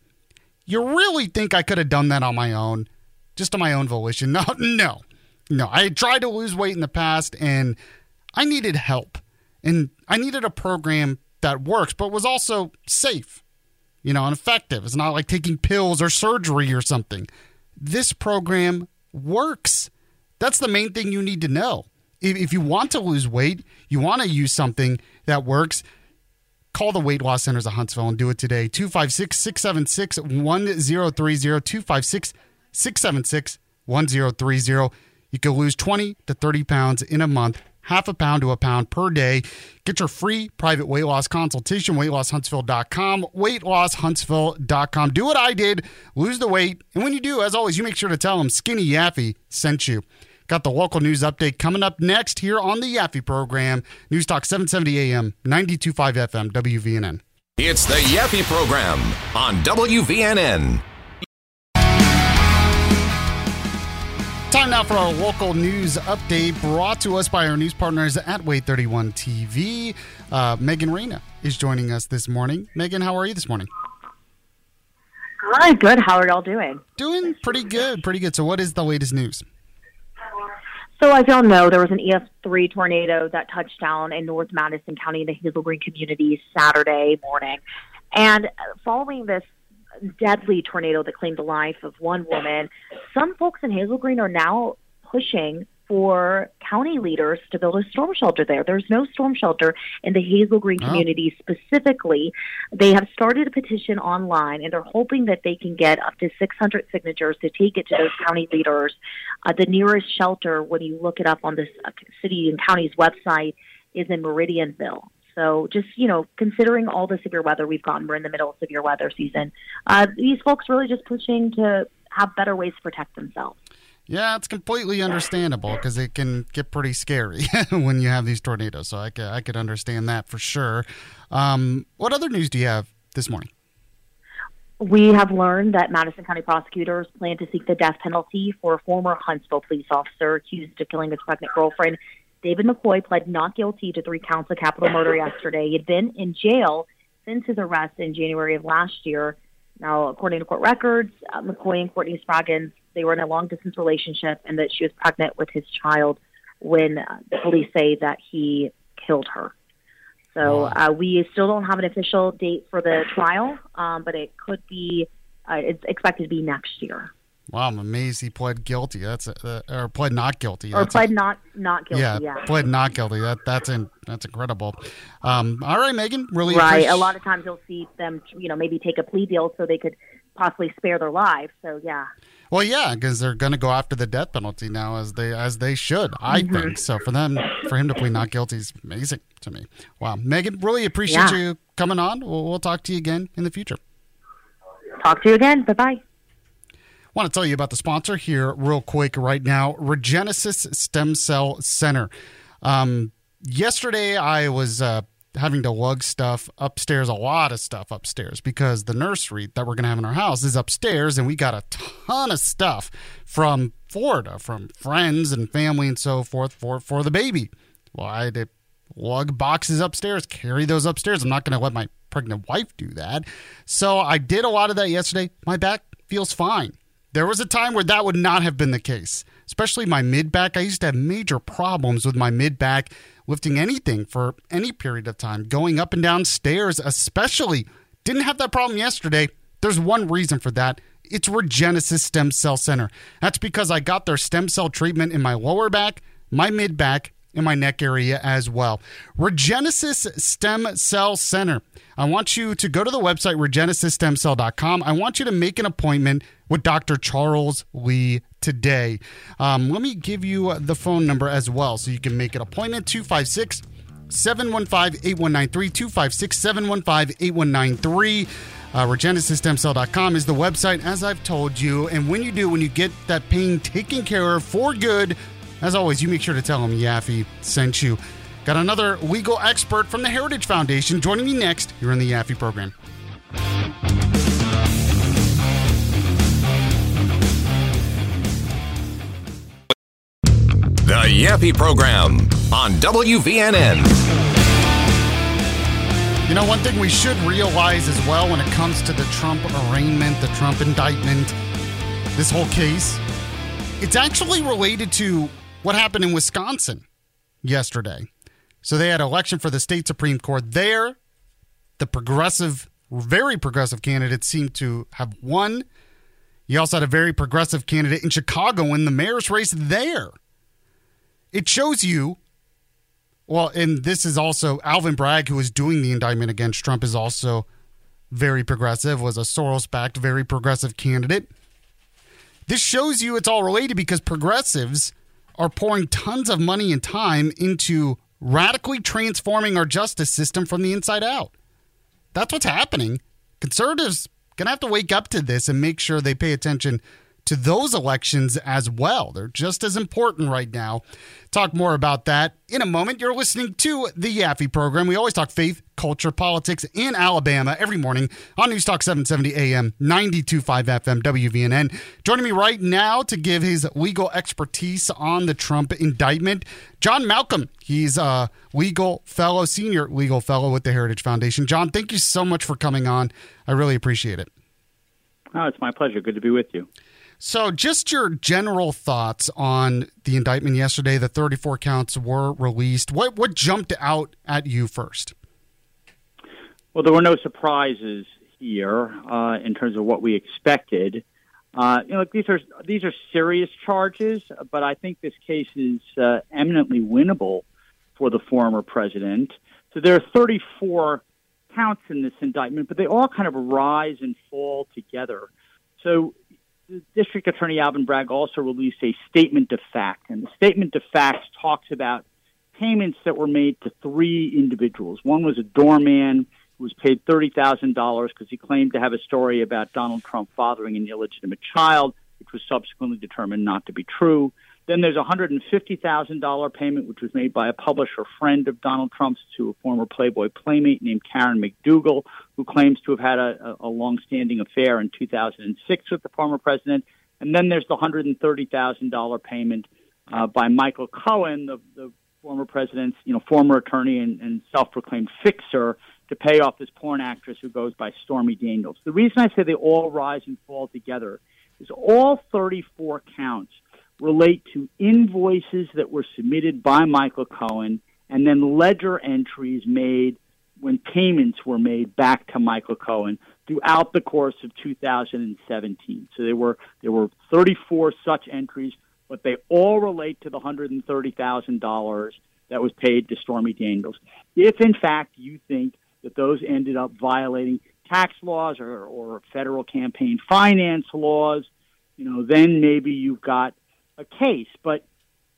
You really think I could have done that on my own? Just on my own volition? No, no, no. I tried to lose weight in the past and I needed help. And I needed a program that works, but was also safe you know, and effective. It's not like taking pills or surgery or something. This program works. That's the main thing you need to know. If, if you want to lose weight, you want to use something that works, call the Weight Loss Centers of Huntsville and do it today. 256 676 1030. 256 676 1030. You can lose 20 to 30 pounds in a month, half a pound to a pound per day. Get your free private weight loss consultation, weightlosshuntsville.com, weightlosshuntsville.com. Do what I did, lose the weight. And when you do, as always, you make sure to tell them Skinny Yaffee sent you. Got the local news update coming up next here on the Yaffee program. News Talk 770 AM, 92.5 FM, WVNN. It's the Yaffee Program on WVNN. Time now for our local news update brought to us by our news partners at WAAY 31 TV. Uh, Megan Reyna is joining us this morning. Megan, how are you this morning? Hi, good. How are y'all doing? Doing pretty good, pretty good. So, what is the latest news? So, as y'all know, there was an EF3 tornado that touched down in North Madison County in the Hazel Green community Saturday morning. And following this deadly tornado that claimed the life of one woman, some folks in Hazel Green are now pushing for county leaders to build a storm shelter there. There's no storm shelter in the Hazel Green Oh. community specifically. They have started a petition online and they're hoping that they can get up to 600 signatures to take it to those county leaders. Uh, the nearest shelter, when you look it up on this uh, city and county's website, is in Meridianville. So just, you know, considering all the severe weather we've gotten, we're in the middle of severe weather season. Uh, these folks really just pushing to have better ways to protect themselves. Yeah, it's completely understandable because it can get pretty scary when you have these tornadoes. So I could, I could understand that for sure. Um, what other news do you have this morning? We have learned that Madison County prosecutors plan to seek the death penalty for a former Huntsville police officer accused of killing his pregnant girlfriend. David McCoy pled not guilty to three counts of capital murder yesterday. He had been in jail since his arrest in January of last year. Now, according to court records, uh, McCoy and Courtney Spraggins, they were in a long distance relationship and that she was pregnant with his child when uh, the police say that he killed her. So uh, we still don't have an official date for the trial, um, but it could be, uh, it's expected to be next year. Wow, I'm amazed he pled guilty. That's uh, or pled not guilty. or That's pled not not guilty. yeah, Yeah, pled not guilty. That that's in, that's incredible. Um, all right, Megan, really right. appreci- A lot of times you'll see them, you know, maybe take a plea deal so they could possibly spare their lives. So yeah, Well, yeah, because they're going to go after the death penalty now, as they as they should. I Mhm. think so. For them, for him to plead not guilty is amazing to me. Wow, Megan, really appreciate Yeah. you coming on. We'll, we'll talk to you again in the future. talk to you again. Bye bye. Want to tell you about the sponsor here real quick right now regenesis stem cell center um, yesterday i was uh, having to lug stuff upstairs a lot of stuff upstairs because the nursery that we're going to have in our house is upstairs and we got a ton of stuff from florida from friends and family and so forth for for the baby well i had to lug boxes upstairs, carry those upstairs. I'm not going to let my pregnant wife do that. So I did a lot of that yesterday. My back feels fine. There was a time where that would not have been the case, especially my mid back. I used to have major problems with my mid back lifting anything for any period of time, going up and down stairs, especially. Didn't have that problem yesterday. There's one reason for that. It's Regenesis Stem Cell Center. That's because I got their stem cell treatment in my lower back, my mid back, and my neck area as well. Regenesis Stem Cell Center. I want you to go to the website regenesisstemcell.com. I want you to make an appointment with Dr. Charles Lee today. Um, let me give you the phone number as well so you can make an appointment 256 715 8193. 256 715 8193. Uh, RegenesisStemCell.com is the website, as I've told you. And when you do, when you get that pain taken care of for good, as always, you make sure to tell them Yaffee sent you. Got another legal expert from the Heritage Foundation joining me next here in the Yaffee program. The Yaffee Program on WVNN. You know, one thing we should realize as well when it comes to the Trump arraignment, the Trump indictment, this whole case, it's actually related to what happened in Wisconsin yesterday. So they had election for the state Supreme Court there. The progressive, very progressive candidate seemed to have won. You also had a very progressive candidate in Chicago in the mayor's race there. It shows you well, and this is also Alvin Bragg, who is doing the indictment against Trump, is also very progressive, was a Soros backed, very progressive candidate. This shows you it's all related because progressives are pouring tons of money and time into radically transforming our justice system from the inside out. That's what's happening. Conservatives going to have to wake up to this and make sure they pay attention to those elections as well. They're just as important right now. Talk more about that in a moment. You're listening to the Yaffee program. We always talk faith, culture, politics in Alabama every morning on News Talk 770 AM, 925 FM, WVNN. Joining me right now to give his legal expertise on the Trump indictment, John Malcolm. He's a legal fellow, senior legal fellow with the Heritage Foundation. John, thank you so much for coming on. I really appreciate it. Oh, it's my pleasure. Good to be with you. So, just your general thoughts on the indictment yesterday. The 34 counts were released. What what jumped out at you first? Well, there were no surprises here uh, in terms of what we expected. Uh, you know, these are these are serious charges, but I think this case is uh, eminently winnable for the former president. So there are 34 counts in this indictment, but they all kind of rise and fall together. So District Attorney Alvin Bragg also released a statement of fact, and the statement of facts talks about payments that were made to three individuals. One was a doorman who was paid $30,000 because he claimed to have a story about Donald Trump fathering an illegitimate child, which was subsequently determined not to be true. Then there's a $150,000 payment, which was made by a publisher friend of Donald Trump's to a former Playboy playmate named Karen McDougal, who claims to have had a, a long-standing affair in 2006 with the former president. And then there's the $130,000 payment uh, by Michael Cohen, the, the former president's, you know, former attorney and, and self-proclaimed fixer, to pay off this porn actress who goes by Stormy Daniels. The reason I say they all rise and fall together is all 34 counts relate to invoices that were submitted by Michael Cohen and then ledger entries made when payments were made back to Michael Cohen throughout the course of 2017. So there were there were 34 such entries, but they all relate to the $130,000 that was paid to Stormy Daniels. If in fact you think that those ended up violating tax laws or, or federal campaign finance laws, you know, then maybe you've got a case. But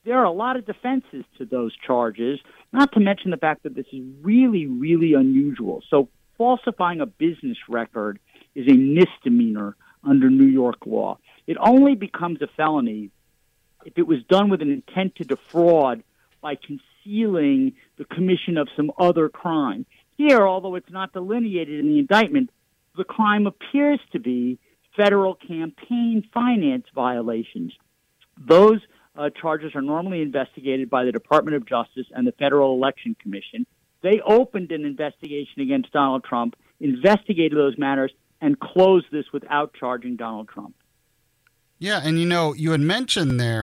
there are a lot of defenses to those charges, not to mention the fact that this is really, really unusual. So falsifying a business record is a misdemeanor under New York law. It only becomes a felony if it was done with an intent to defraud by concealing the commission of some other crime. Here, although it's not delineated in the indictment, the crime appears to be federal campaign finance violations. Those uh, charges are normally investigated by the Department of Justice and the Federal Election Commission. They opened an investigation against Donald Trump, investigated those matters, and closed this without charging Donald Trump. Yeah, and you know, you had mentioned there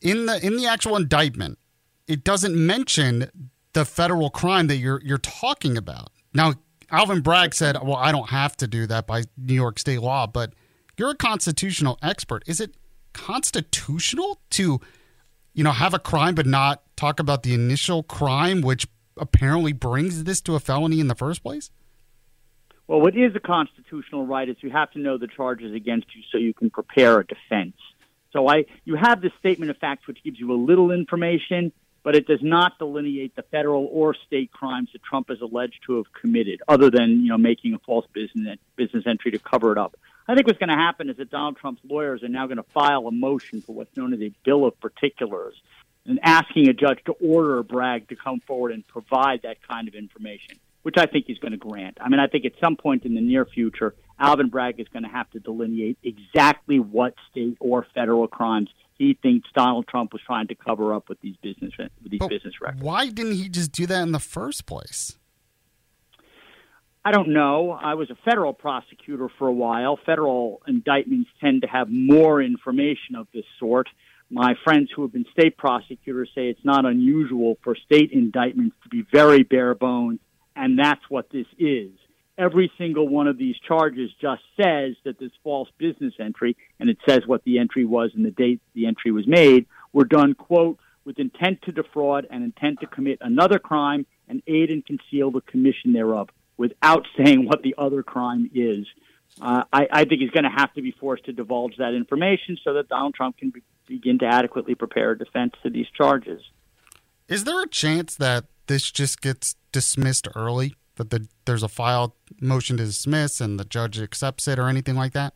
in the in the actual indictment, it doesn't mention the federal crime that you're you're talking about. Now, Alvin Bragg said, "Well, I don't have to do that by New York state law," but you're a constitutional expert. Is it constitutional to, you know, have a crime but not talk about the initial crime, which apparently brings this to a felony in the first place? Well, what is a constitutional right is you have to know the charges against you so you can prepare a defense. So I, you have this statement of facts which gives you a little information, but it does not delineate the federal or state crimes that Trump is alleged to have committed, other than you know making a false business business entry to cover it up. I think what's going to happen is that Donald Trump's lawyers are now going to file a motion for what's known as a bill of particulars, and asking a judge to order Bragg to come forward and provide that kind of information which I think he's going to grant. I mean, I think at some point in the near future, Alvin Bragg is going to have to delineate exactly what state or federal crimes he thinks Donald Trump was trying to cover up with these business with these but business records. Why didn't he just do that in the first place? I don't know. I was a federal prosecutor for a while. Federal indictments tend to have more information of this sort. My friends who have been state prosecutors say it's not unusual for state indictments to be very bare bones and that's what this is. Every single one of these charges just says that this false business entry, and it says what the entry was and the date the entry was made, were done, quote, with intent to defraud and intent to commit another crime and aid and conceal the commission thereof, without saying what the other crime is. Uh, I, I, think he's going to have to be forced to divulge that information so that Donald Trump can be, begin to adequately prepare a defense to these charges. Is there a chance that this just gets dismissed early? That the, there's a filed motion to dismiss and the judge accepts it or anything like that?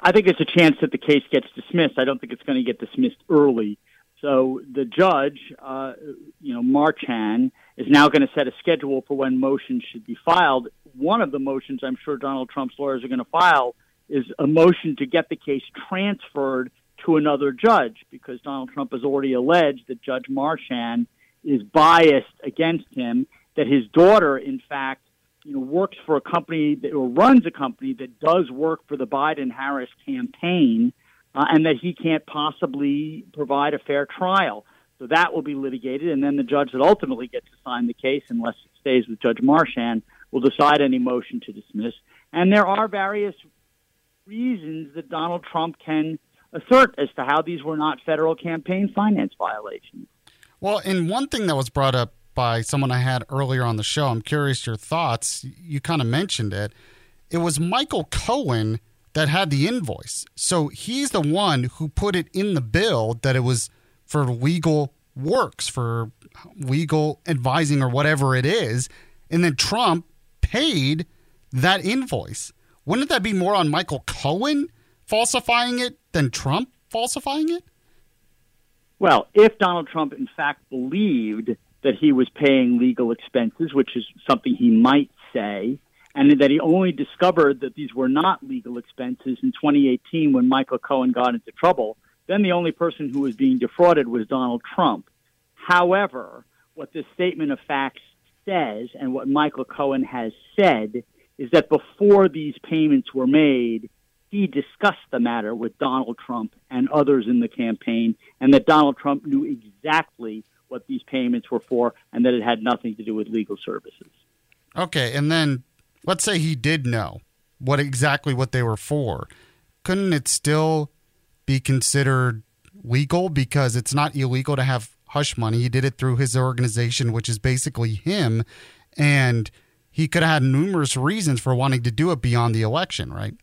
I think there's a chance that the case gets dismissed. I don't think it's going to get dismissed early. So the judge, uh, you know, Merchan, is now going to set a schedule for when motions should be filed. One of the motions I'm sure Donald Trump's lawyers are going to file is a motion to get the case transferred to another judge because Donald Trump has already alleged that Judge Merchan is biased against him, that his daughter, in fact, you know, works for a company that, or runs a company that does work for the Biden Harris campaign, uh, and that he can't possibly provide a fair trial. So that will be litigated, and then the judge that ultimately gets to sign the case, unless it stays with Judge Merchan, will decide any motion to dismiss. And there are various reasons that Donald Trump can assert as to how these were not federal campaign finance violations. Well, and one thing that was brought up by someone I had earlier on the show, I'm curious your thoughts. You kind of mentioned it. It was Michael Cohen that had the invoice. So he's the one who put it in the bill that it was for legal works, for legal advising or whatever it is. And then Trump paid that invoice. Wouldn't that be more on Michael Cohen falsifying it than Trump falsifying it? Well, if Donald Trump in fact believed that he was paying legal expenses, which is something he might say, and that he only discovered that these were not legal expenses in 2018 when Michael Cohen got into trouble, then the only person who was being defrauded was Donald Trump. However, what this statement of facts says and what Michael Cohen has said is that before these payments were made, he discussed the matter with Donald Trump and others in the campaign, and that Donald Trump knew exactly what these payments were for and that it had nothing to do with legal services. Okay, and then let's say he did know what exactly what they were for. Couldn't it still be considered legal because it's not illegal to have hush money? He did it through his organization, which is basically him, and he could have had numerous reasons for wanting to do it beyond the election, right?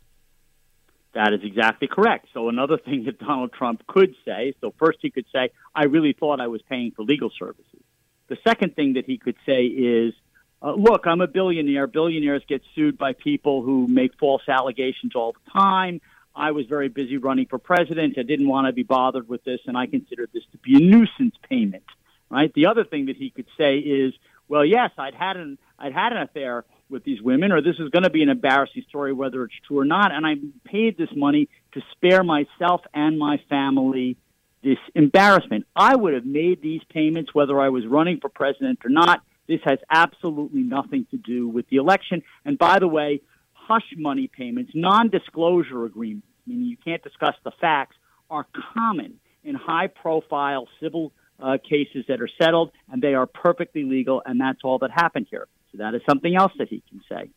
That is exactly correct. So another thing that Donald Trump could say, so first he could say, I really thought I was paying for legal services. The second thing that he could say is, uh, look, I'm a billionaire. Billionaires get sued by people who make false allegations all the time. I was very busy running for president. I didn't want to be bothered with this, and I considered this to be a nuisance payment. Right. The other thing that he could say is, well, yes, I'd had an I'd had an affair with these women, or this is going to be an embarrassing story, whether it's true or not. And I paid this money to spare myself and my family this embarrassment. I would have made these payments whether I was running for president or not. This has absolutely nothing to do with the election. And by the way, hush money payments, non disclosure agreements, meaning you can't discuss the facts, are common in high profile civil uh, cases that are settled, and they are perfectly legal, and that's all that happened here. So that is something else that he can say.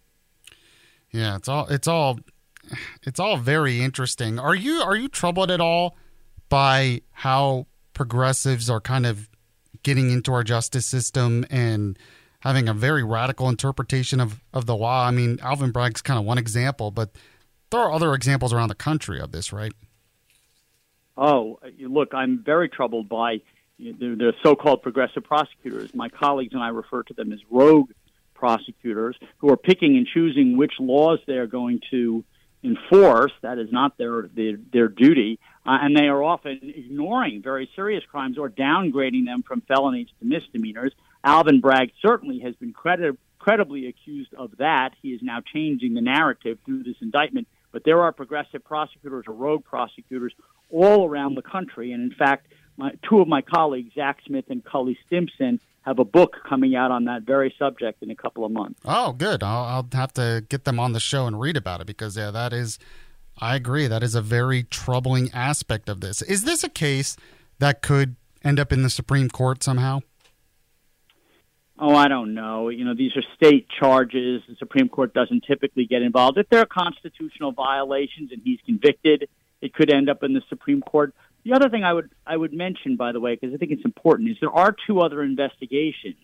Yeah, it's all it's all it's all very interesting. Are you are you troubled at all by how progressives are kind of getting into our justice system and having a very radical interpretation of, of the law? I mean, Alvin Bragg's kind of one example, but there are other examples around the country of this, right? Oh, look, I'm very troubled by the, the so-called progressive prosecutors. My colleagues and I refer to them as rogue prosecutors who are picking and choosing which laws they are going to enforce. That is not their their, their duty, uh, and they are often ignoring very serious crimes or downgrading them from felonies to misdemeanors. Alvin Bragg certainly has been credit, credibly accused of that. He is now changing the narrative through this indictment. But there are progressive prosecutors or rogue prosecutors all around the country, and in fact, my, two of my colleagues, Zach Smith and Cully Stimson, have a book coming out on that very subject in a couple of months. Oh, good. I'll, I'll have to get them on the show and read about it because, yeah, that is, I agree, that is a very troubling aspect of this. Is this a case that could end up in the Supreme Court somehow? Oh, I don't know. You know, these are state charges. The Supreme Court doesn't typically get involved. If there are constitutional violations and he's convicted, it could end up in the Supreme Court. The other thing I would I would mention, by the way, because I think it's important, is there are two other investigations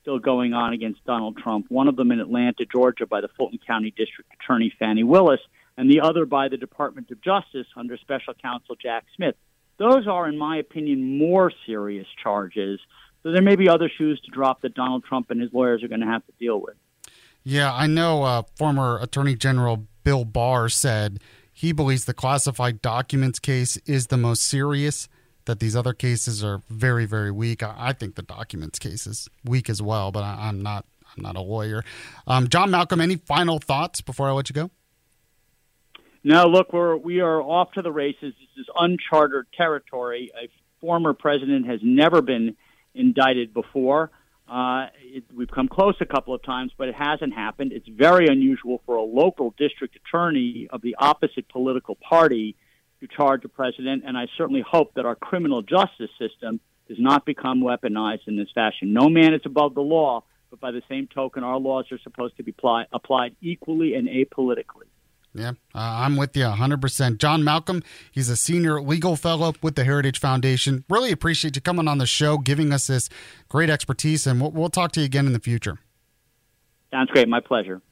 still going on against Donald Trump. One of them in Atlanta, Georgia, by the Fulton County District Attorney Fani Willis, and the other by the Department of Justice under Special Counsel Jack Smith. Those are, in my opinion, more serious charges. So there may be other shoes to drop that Donald Trump and his lawyers are going to have to deal with. Yeah, I know uh, former Attorney General Bill Barr said he believes the classified documents case is the most serious. That these other cases are very, very weak. I, I think the documents case is weak as well, but I, am not. I'm not a lawyer. Um, John Malcolm, any final thoughts before I let you go? No, look, we're we are off to the races. This is uncharted territory. A former president has never been indicted before. Uh, it, we've come close a couple of times, but it hasn't happened. It's very unusual for a local district attorney of the opposite political party to charge a president, and I certainly hope that our criminal justice system does not become weaponized in this fashion. No man is above the law, but by the same token, our laws are supposed to be applied equally and apolitically. Yeah, uh, I'm with you 100%. John Malcolm, he's a senior legal fellow with the Heritage Foundation. Really appreciate you coming on the show, giving us this great expertise, and we'll, we'll talk to you again in the future. Sounds great. My pleasure.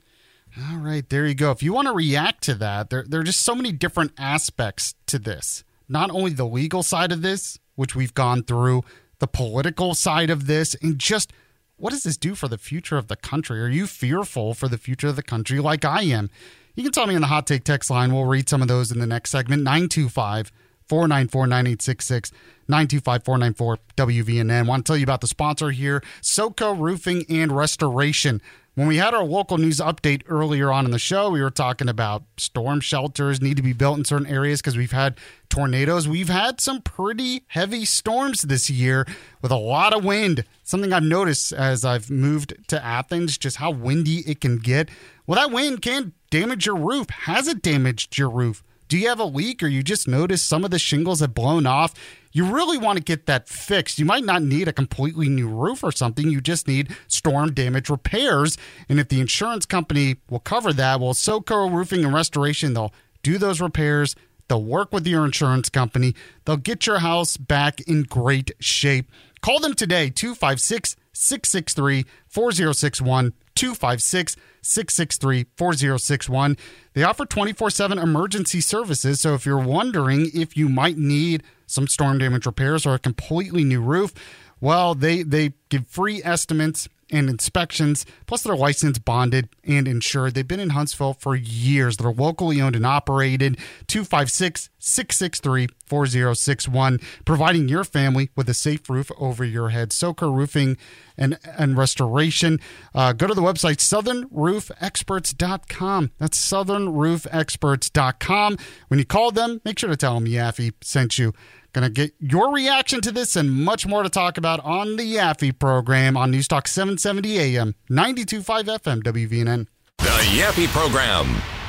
All right, there you go. If you want to react to that, there, there are just so many different aspects to this. Not only the legal side of this, which we've gone through, the political side of this, and just what does this do for the future of the country? Are you fearful for the future of the country like I am? You can tell me in the hot take text line. We'll read some of those in the next segment. 925 494 9866. 925 494 WVNN. Want to tell you about the sponsor here SoCo Roofing and Restoration. When we had our local news update earlier on in the show, we were talking about storm shelters need to be built in certain areas because we've had tornadoes. We've had some pretty heavy storms this year with a lot of wind. Something I've noticed as I've moved to Athens, just how windy it can get. Well, that wind can damage your roof. Has it damaged your roof? Do you have a leak or you just noticed some of the shingles have blown off? You really want to get that fixed. You might not need a completely new roof or something. You just need storm damage repairs. And if the insurance company will cover that, well, SoCo Roofing and Restoration, they'll do those repairs. They'll work with your insurance company. They'll get your house back in great shape. Call them today, 256 663 4061. 256 663 4061. They offer 24 7 emergency services. So if you're wondering if you might need some storm damage repairs or a completely new roof, well, they, they give free estimates and inspections. Plus, they're licensed, bonded, and insured. They've been in Huntsville for years. They're locally owned and operated. 256 663 4061, providing your family with a safe roof over your head. SoCo Roofing and, and Restoration. Uh, go to the website southernroofexperts.com. That's southernroofexperts.com. When you call them, make sure to tell them Yaffee sent you. Going to get your reaction to this and much more to talk about on the Yaffee program on Newstalk 770 AM, 92.5 FM, WVNN. The Yaffee program.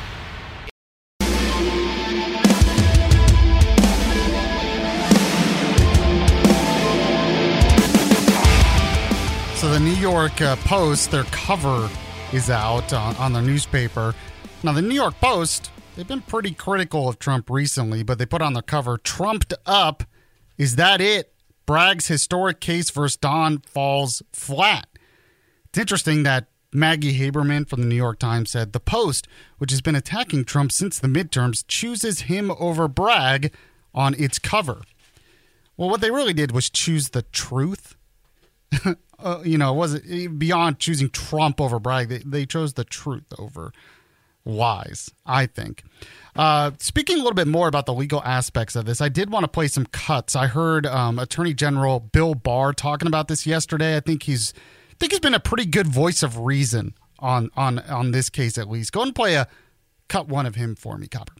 York uh, Post, their cover is out on, on their newspaper. Now, the New York Post They've been pretty critical of Trump recently, but they put on the cover Trumped up. Is that it? Bragg's historic case versus Don falls flat. It's interesting that Maggie Haberman from the New York Times said the Post, which has been attacking Trump since the midterms, chooses him over Bragg on its cover. Well, what they really did was choose the truth. uh, you know, it was it beyond choosing Trump over Bragg? They, they chose the truth over wise, I think. Uh, speaking a little bit more about the legal aspects of this, I did want to play some cuts. I heard um, Attorney General Bill Barr talking about this yesterday. I think he's, I think he's been a pretty good voice of reason on on on this case at least. Go and play a cut one of him for me, Copper.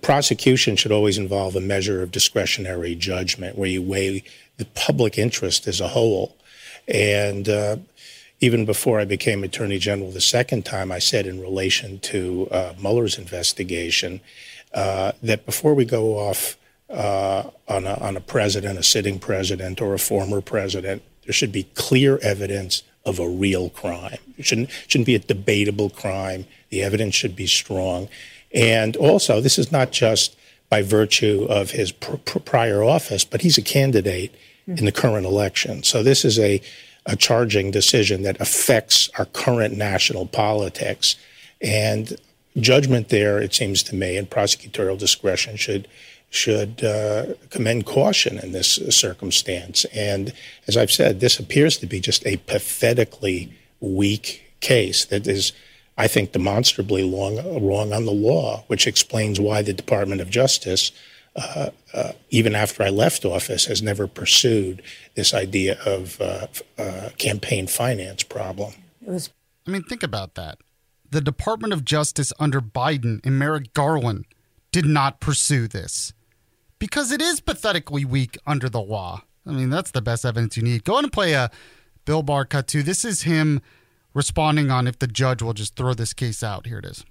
Prosecution should always involve a measure of discretionary judgment where you weigh the public interest as a whole, and. Uh, even before I became Attorney General the second time, I said in relation to uh, Mueller's investigation uh, that before we go off uh, on, a, on a president, a sitting president, or a former president, there should be clear evidence of a real crime. It shouldn't, shouldn't be a debatable crime. The evidence should be strong. And also, this is not just by virtue of his pr- pr- prior office, but he's a candidate in the current election. So this is a a charging decision that affects our current national politics. And judgment there, it seems to me, and prosecutorial discretion should should uh, commend caution in this circumstance. And as I've said, this appears to be just a pathetically weak case that is I think, demonstrably long, wrong on the law, which explains why the Department of Justice, uh, uh, even after I left office, has never pursued this idea of uh, uh campaign finance problem. Was- I mean, think about that. The Department of Justice under Biden and Merrick Garland did not pursue this because it is pathetically weak under the law. I mean, that's the best evidence you need. Go and play a Bill Barr cut too. This is him responding on if the judge will just throw this case out. Here it is.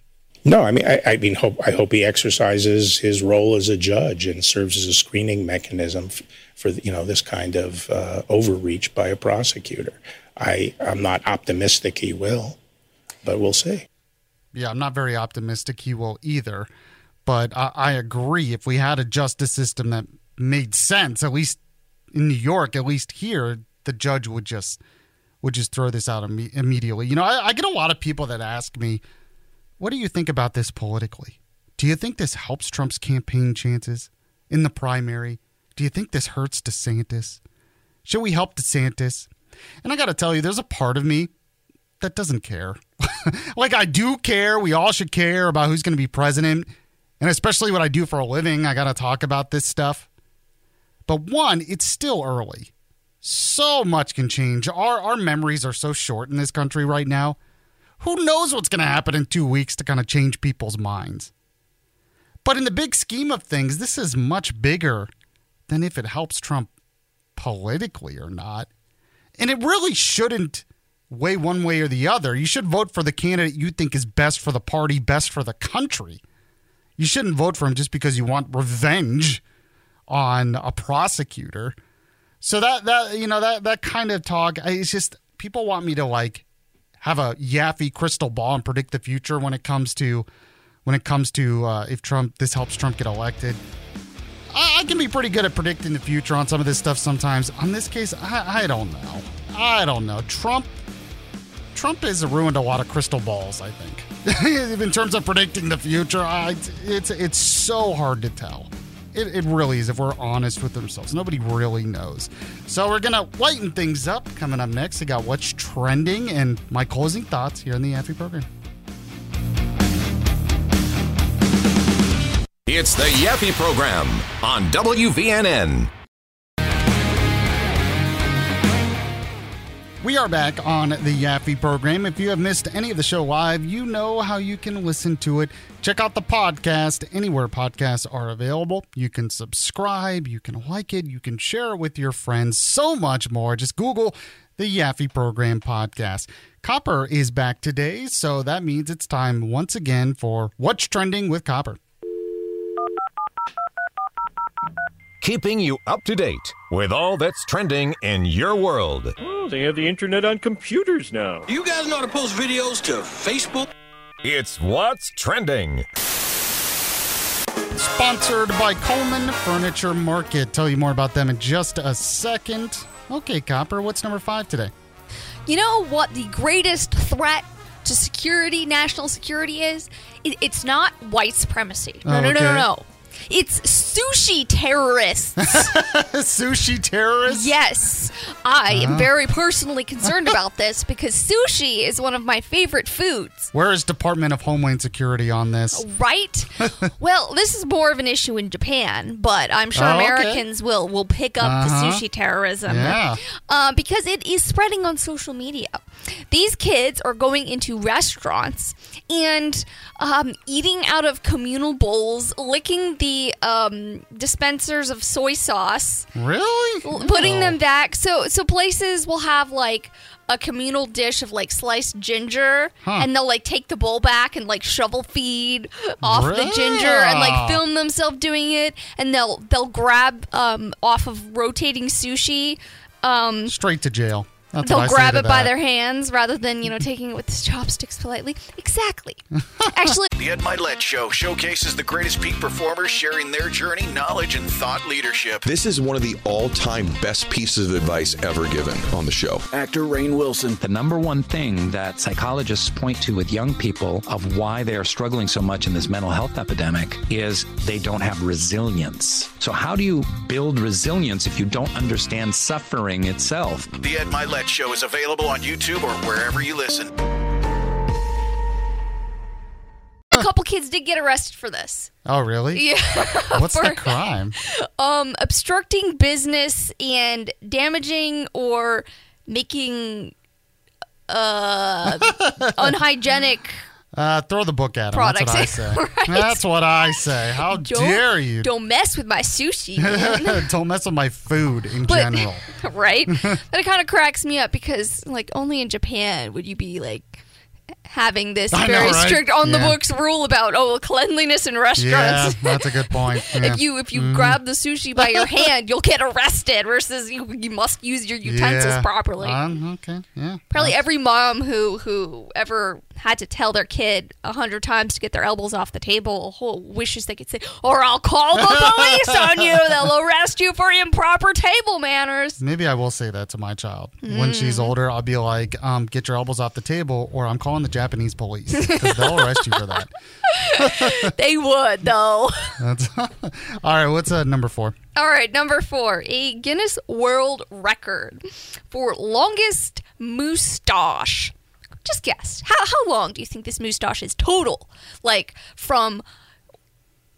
No, I mean, I, I mean, hope I hope he exercises his role as a judge and serves as a screening mechanism f- for you know this kind of uh, overreach by a prosecutor. I I'm not optimistic he will, but we'll see. Yeah, I'm not very optimistic he will either. But I, I agree. If we had a justice system that made sense, at least in New York, at least here, the judge would just would just throw this out Im- immediately. You know, I, I get a lot of people that ask me, "What do you think about this politically? Do you think this helps Trump's campaign chances in the primary? Do you think this hurts DeSantis? Should we help DeSantis?" And I got to tell you, there's a part of me that doesn't care. like I do care. We all should care about who's going to be president, and especially what I do for a living. I got to talk about this stuff. But one, it's still early so much can change. Our our memories are so short in this country right now. Who knows what's going to happen in 2 weeks to kind of change people's minds. But in the big scheme of things, this is much bigger than if it helps Trump politically or not. And it really shouldn't weigh one way or the other. You should vote for the candidate you think is best for the party, best for the country. You shouldn't vote for him just because you want revenge on a prosecutor. So that that you know that that kind of talk, it's just people want me to like have a Yaffee crystal ball and predict the future when it comes to when it comes to uh, if Trump this helps Trump get elected. I, I, can be pretty good at predicting the future on some of this stuff sometimes. On this case, I, I don't know. I don't know. Trump Trump has ruined a lot of crystal balls. I think in terms of predicting the future, I, it's it's so hard to tell. It, it really is, if we're honest with ourselves. Nobody really knows. So we're going to lighten things up. Coming up next, I got what's trending and my closing thoughts here in the Yaffee program. It's the Yaffee program on WVNN. We are back on the Yaffee program. If you have missed any of the show live, you know how you can listen to it. Check out the podcast anywhere podcasts are available. You can subscribe, you can like it, you can share it with your friends, so much more. Just Google the Yaffee program podcast. Copper is back today, so that means it's time once again for What's Trending with Copper. keeping you up to date with all that's trending in your world. They have the internet on computers now. You guys know how to post videos to Facebook? It's What's Trending. Sponsored by Coleman Furniture Market. Tell you more about them in just a second. Okay, Copper, what's number five today? You know what the greatest threat to security, national security is? It, it's not white supremacy. No, oh, no, no, no, no. It's sushi terrorists. sushi terrorists? Yes. I uh-huh. am very personally concerned about this because sushi is one of my favorite foods. Where is Department of Homeland Security on this? Right? well, this is more of an issue in Japan, but I'm sure oh, Americans okay. will will pick up uh-huh. the sushi terrorism. Yeah. Uh, because it is spreading on social media. These kids are going into restaurants and um, eating out of communal bowls, licking the um, dispensers of soy sauce. Really? Putting oh. them back. So so places will have like a communal dish of like sliced ginger huh. and they'll like take the bowl back and like shovel feed off really? the ginger and like film themselves doing it and they'll they'll grab um, off of rotating sushi um, straight to jail that's They'll grab it by their hands rather than, you know, taking it with the chopsticks politely. Exactly. Actually, the Ed Mylett Show showcases the greatest peak performers sharing their journey, knowledge, and thought leadership. This is one of the all time best pieces of advice ever given on the show. Actor Rainn Wilson. The number one thing that psychologists point to with young people of why they are struggling so much in this mental health epidemic is they don't have resilience. So, how do you build resilience if you don't understand suffering itself? The Ed Mylett Show is available on YouTube or wherever you listen. a couple kids did get arrested for this. Oh, really? Yeah. What's For- the crime? Um, obstructing business and damaging or making uh unhygienic. Uh, throw the book at him. Products. That's what I say. Right. That's what I say. How Don't- dare you? Don't mess with my sushi. Don't mess with my food in But- general. right? but it kind of cracks me up because, like, only in Japan would you be like having this I know, very right? strict on the books rule about oh cleanliness in restaurants. Yeah, that's a good point. Yeah. If you if you Mhm. grab the sushi by your hand, you'll get arrested. Versus you, you must use your utensils Yeah. properly. Um, okay, yeah. Probably every mom who who ever had to tell their kid a hundred times to get their elbows off the table wishes they could say, "Or I'll call the police on you. They'll arrest you for improper table manners." Maybe I will say that to my child when she's Mm. older. I'll be like, um, "Get your elbows off the table," or I'm calling the Japanese police because they'll arrest you for that. they would though. That's all right. What's uh, number four? All right, number four, a Guinness World Record for longest moustache. Just guess. How how long do you think this moustache is total? Like from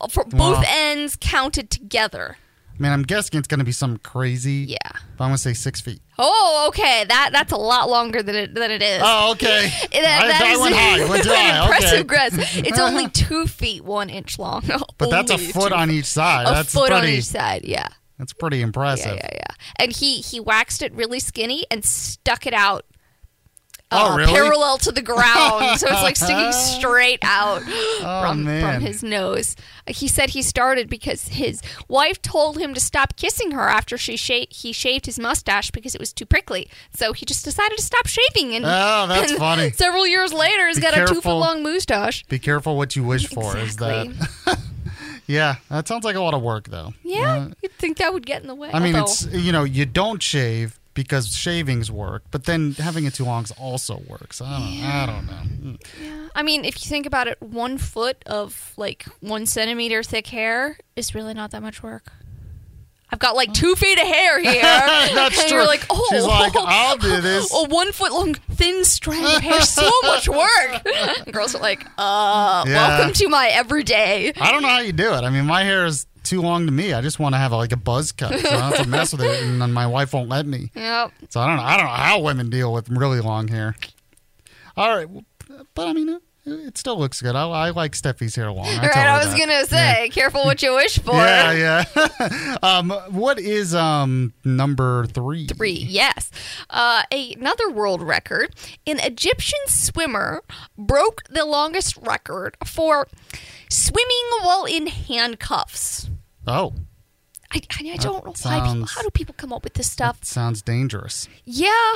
from both Wow. ends counted together. I mean, I'm guessing it's going to be some crazy. Yeah. But I'm going to say six feet. Oh, okay. That that's a lot longer than it than it is. Oh, okay. That, I- that I is went high, went high, impressive okay. guess. It's only two feet one inch long. But that's a foot on each side. A That's foot on each side. Yeah. That's pretty impressive. Yeah, yeah, yeah. And he he waxed it really skinny and stuck it out. Oh, uh, really? Parallel to the ground, so it's like sticking straight out from Oh, man. from his nose. He said he started because his wife told him to stop kissing her after she sha- he shaved his mustache because it was too prickly. So he just decided to stop shaving. And Oh, that's and funny. Several years later, he's Be got a two foot long moustache. Be careful what you wish for. Is that? yeah, that sounds like a lot of work, though. Yeah, you'd think that would get in the way. I mean, although- it's you know you don't shave because shavings work, but then having it too long also works. I don't. I don't know. Mm. I mean, if you think about it, one foot of like one centimeter thick hair is really not that much work. I've got like two feet of hair here. That's and true. you're like, oh, She's like, I'll do this. A one foot long thin strand of hair, so much work. And girls are like, uh, Yeah. welcome to my everyday. I don't know how you do it. I mean, my hair is too long to me. I just want to have like a buzz cut, so I don't have to mess with it, and then my wife won't let me. Yep. So I don't know. I don't know how women deal with really long hair. All right, well, but I mean, it, it still looks good. I, I like Steffi's hair long. I All right, I was that. gonna say, careful what you wish for. Yeah, yeah. um, what is um number three? Three, yes. Uh, a- another world record. An Egyptian swimmer broke the longest record for swimming while in handcuffs. Oh, I, I, I don't know why people. How do people come up with this stuff? sounds dangerous. Yeah.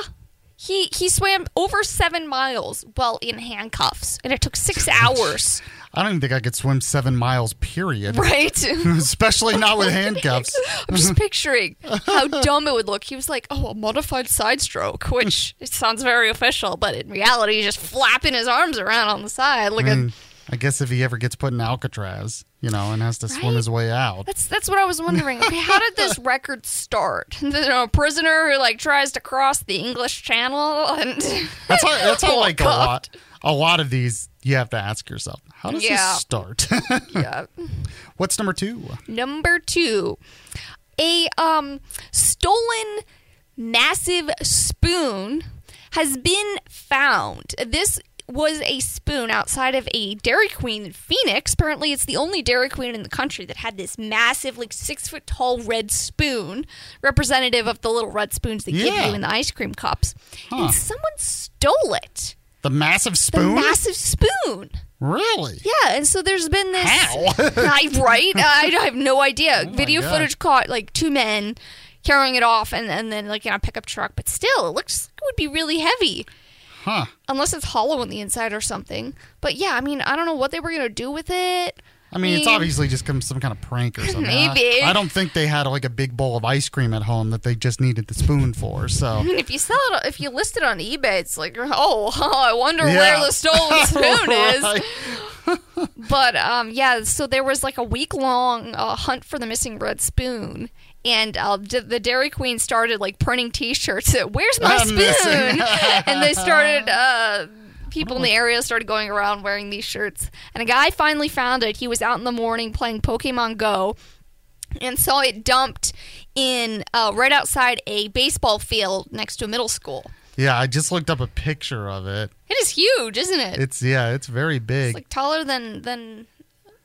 He, he swam over seven miles while in handcuffs, and it took six hours. I don't even think I could swim seven miles. Period. Right. Especially not with handcuffs. I'm just picturing how dumb it would look. He was like, "Oh, a modified side stroke," which it sounds very official, but in reality, he's just flapping his arms around on the side. Like I, a, mean, I guess if he ever gets put in Alcatraz, you know, and has to swim his way out. that's that's what I was wondering. Okay, how did this record start? You know, a prisoner who like tries to cross the English Channel, and That's how, that's how like a lot, a lot of these you have to ask yourself, how does Yeah. this start? yeah. What's number two? Number two, a um stolen massive spoon has been found. This was a spoon outside of a Dairy Queen in Phoenix. Apparently, it's the only Dairy Queen in the country that had this massive, like six foot tall red spoon, representative of the little red spoons they give you in the ice cream cups. Huh. And someone stole it. The massive spoon? The massive spoon. Really? Yeah, and so there's been this. How? I, right? I, I have no idea. Oh Video gosh. footage caught like two men carrying it off, and, and then like in a pickup truck. But still, it looks like it would be really heavy. Huh. Unless it's hollow on the inside or something. But yeah, I mean, I don't know what they were gonna do with it. I mean, it's obviously just come some kind of prank or something. Maybe. I, don't think they had like a big bowl of ice cream at home that they just needed the spoon for. I So mean, if you sell it, if you list it on eBay, it's like, oh, I wonder Yeah. where the stolen spoon is. But um, yeah, so there was like a week long uh, hunt for the missing red spoon. And uh, d- the Dairy Queen started like printing T-shirts. that, Where's my spoon? and they started uh, people in the area started going around wearing these shirts. And a guy finally found it. He was out in the morning playing Pokemon Go and saw it dumped in uh, right outside a baseball field next to a middle school. Yeah, I just looked up a picture of it. It is huge, isn't it? It's yeah, it's very big. It's like taller than than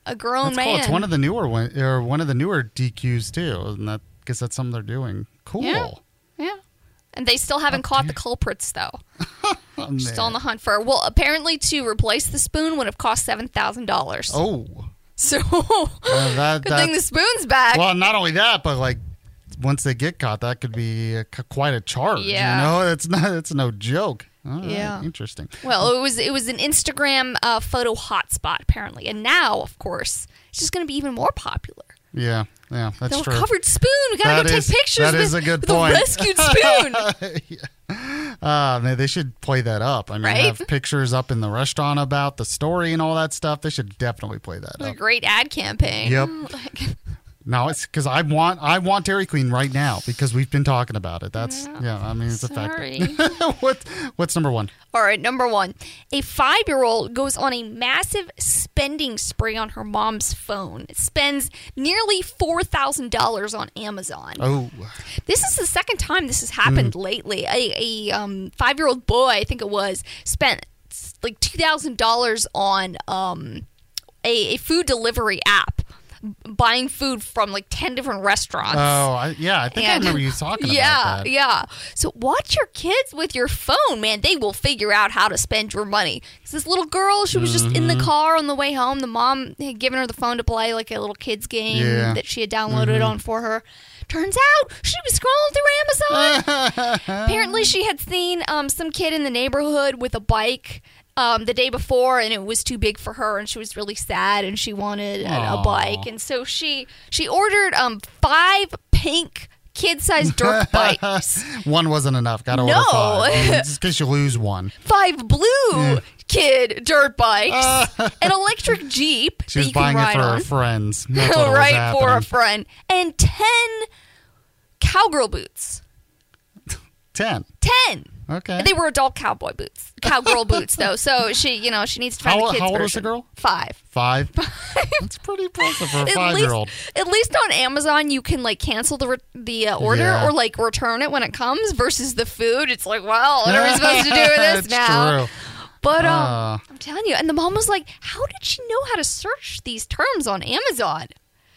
a grown That's man. cool. It's one of the newer one or one of the newer DQs too, and that because that's something they're doing. Cool. Yeah. Yeah. And they still haven't caught the culprits though. Oh, Still on the hunt for. Well, apparently to replace the spoon would have cost seven thousand dollars. Oh. So Uh, that, good thing the spoon's back. Well, not only that, but like once they get caught, that could be a, quite a charge. Yeah. You know, it's not. It's no joke. All right, Yeah. Interesting. Well, it was it was an Instagram uh, photo hotspot apparently, and now, of course, it's just going to be even more popular. Yeah. Yeah. That's the true. recovered spoon. We gotta That go is- take pictures. that with, is a good with point. The rescued spoon. Uh, man, they should play that up. I mean, Right? have pictures up in the restaurant about the story and all that stuff. They should definitely play that a great ad campaign. Yep. Like, No, it's because I want I want Dairy Queen right now because we've been talking about it. That's yeah. I mean, it's Sorry. fact. what what's number one? All right, number one. A five year old goes on a massive spending spree on her mom's phone. It spends nearly $4,000 on Amazon. Oh, This is the second time this has happened Mm. lately. A, a um, five year old boy, I think it was, spent like $2,000 on um, a, a food delivery app. Buying food from like 10 different restaurants. oh, I, yeah. I think I And- remember you talking yeah, that. Yeah, So watch your kids with your phone, man. They will figure out how to spend your money. 'Cause this little girl, she was just in the Mhm. car on the way home. The mom had given her the phone to play like a little kids game Yeah. that she had downloaded Mhm. on for her. Turns out she was scrolling through Amazon. Apparently, she had seen um, some kid in the neighborhood with a bike. Um, the day before, and it was too big for her, and she was really sad, and she wanted a, a bike, and so she she ordered um five pink kid-sized dirt bikes, one wasn't enough. Got to order five. Just in case you lose one. five blue kid dirt bikes, an electric jeep She was buying it for on, her friends. That's right for a friend, and ten cowgirl boots. Ten. Ten. Okay. They were adult cowboy boots, cowgirl boots though. So she, you know, she needs to find How, a kid's how old was the girl? Five. Five. That's pretty impressive for a five-year-old. at least on Amazon, you can like cancel the re- the uh, order Yeah. or like return it when it comes. Versus the food, it's like, well, what are we supposed to do with this It's now? true. But um, Ah. I'm telling you, and the mom was like, "How did she know how to search these terms on Amazon?"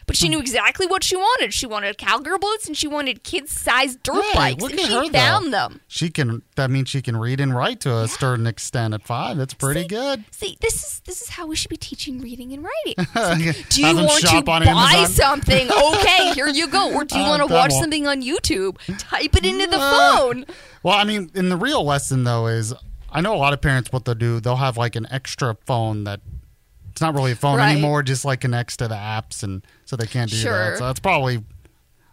But she knew exactly what she wanted. She wanted cowgirl boots and she wanted kids-sized dirt Hey, bikes, look and at she her, though. found them. She can. That means she can read and write to a certain extent at five. That's pretty good. See, this is this is how we should be teaching reading and writing. It's like, do you Have them want to shop on buy Amazon? something? Okay, here you go. Or do you Uh, want to that watch something on YouTube? Type it into the Uh, phone. Well, I mean, in the real lesson though is I know a lot of parents what they'll do. They'll have like an extra phone that it's not really a phone Right. anymore, just like connects to the apps, and so they can't do Sure. that. So that's probably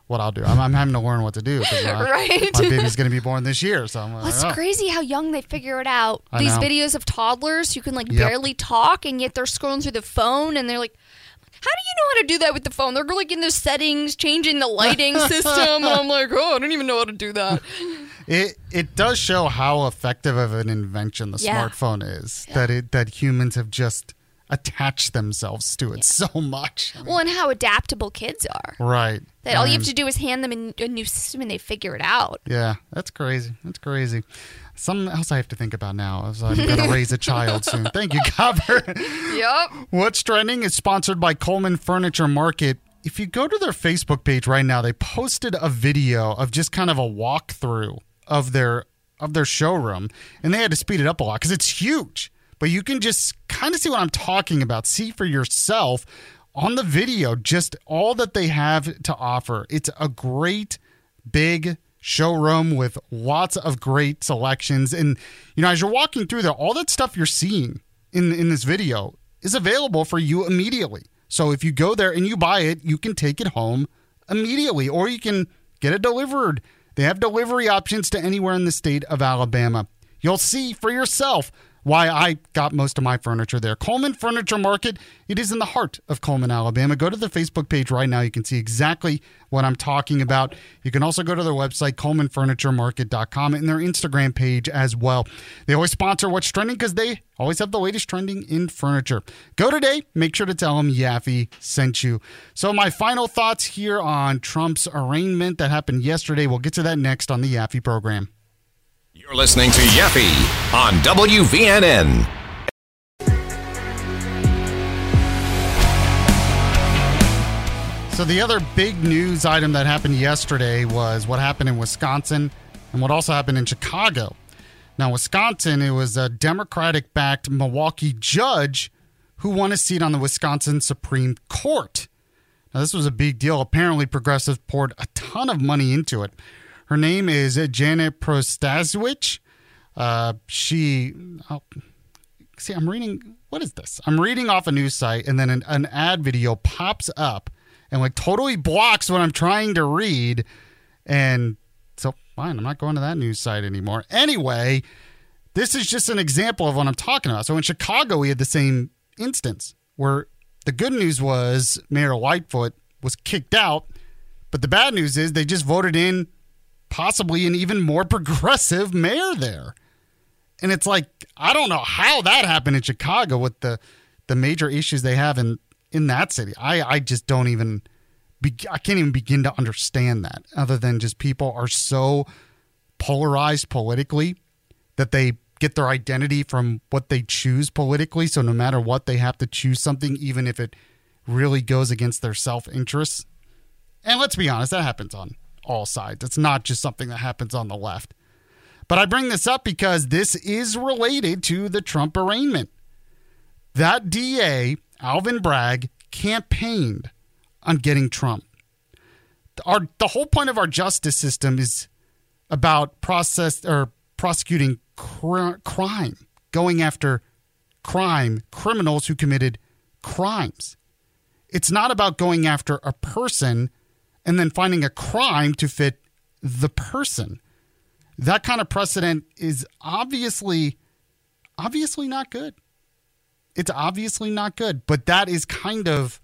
what I'll do. I'm, I'm having to learn what to do because Right. my baby's going to be born this year. So I'm like, Well, it's oh. chow how young they figure it out. I These know. videos of toddlers who can like Yep. barely talk and yet they're scrolling through the phone and they're like, how do you know how to do that with the phone? They're like in the settings, changing the lighting system, and I'm like, oh, I don't even know how to do that. It it does show how effective of an invention the Yeah. smartphone is. That it that humans have just attached themselves to it so much. well, and how adaptable kids are. Right. That all you have to do is hand them a new system and they figure it out. Yeah, that's crazy. That's crazy. Something else I have to think about now is I'm going to raise a child soon. Thank you, Copper. Yep. What's Trending is sponsored by Coleman Furniture Market. If you go to their Facebook page right now, they posted a video of just kind of a walkthrough of their of their showroom, and they had to speed it up a lot because it's huge. But you can just kind of see what I'm talking about. See for yourself on the video just all that they have to offer. It's a great big showroom with lots of great selections and you know as you're walking through there all that stuff you're seeing in in this video is available for you immediately so if you go there and you buy it you can take it home immediately or you can get it delivered they have delivery options to anywhere in the state of Alabama you'll see for yourself why I got most of my furniture there. Coleman Furniture Market, it is in the heart of Cullman, Alabama. Go to the Facebook page right now. You can see exactly what I'm talking about. You can also go to their website, colemanfurnituremarket.com, and their Instagram page as well. They always sponsor What's Trending because they always have the latest trending in furniture. Go today. Make sure to tell them Yaffee sent you. So, my final thoughts here on Trump's arraignment that happened yesterday. We'll get to that next on the Yaffee program. You're listening to Yaffee on WVNN. So, the other big news item that happened yesterday was what happened in Wisconsin and what also happened in Chicago. Now, Wisconsin, it was a Democratic backed Milwaukee judge who won a seat on the Wisconsin Supreme Court. Now, this was a big deal. Apparently, progressives poured a ton of money into it. Her name is Janet Protasiewicz. Uh, she, oh, see, I'm reading, what is this? I'm reading off a news site, and then an, an ad video pops up and like totally blocks what I'm trying to read. And so, fine, I'm not going to that news site anymore. Anyway, this is just an example of what I'm talking about. So in Chicago, we had the same instance where the good news was Mayor Lightfoot was kicked out, but the bad news is they just voted in possibly an even more progressive mayor there. And it's like I don't know how that happened in Chicago with the the major issues they have in in that city. I I just don't even be, I can't even begin to understand that other than just people are so polarized politically that they get their identity from what they choose politically. So no matter what, they have to choose something, even if it really goes against their self interests. And let's be honest, that happens on all sides. It's not just something that happens on the left. But I bring this up because this is related to the Trump arraignment. That DA, Alvin Bragg, campaigned on getting Trump. Our the whole point of our justice system is about process or prosecuting cr- crime, going after crime, criminals who committed crimes. It's not about going after a person and then finding a crime to fit the person. That kind of precedent is obviously obviously not good. It's obviously not good, but that is kind of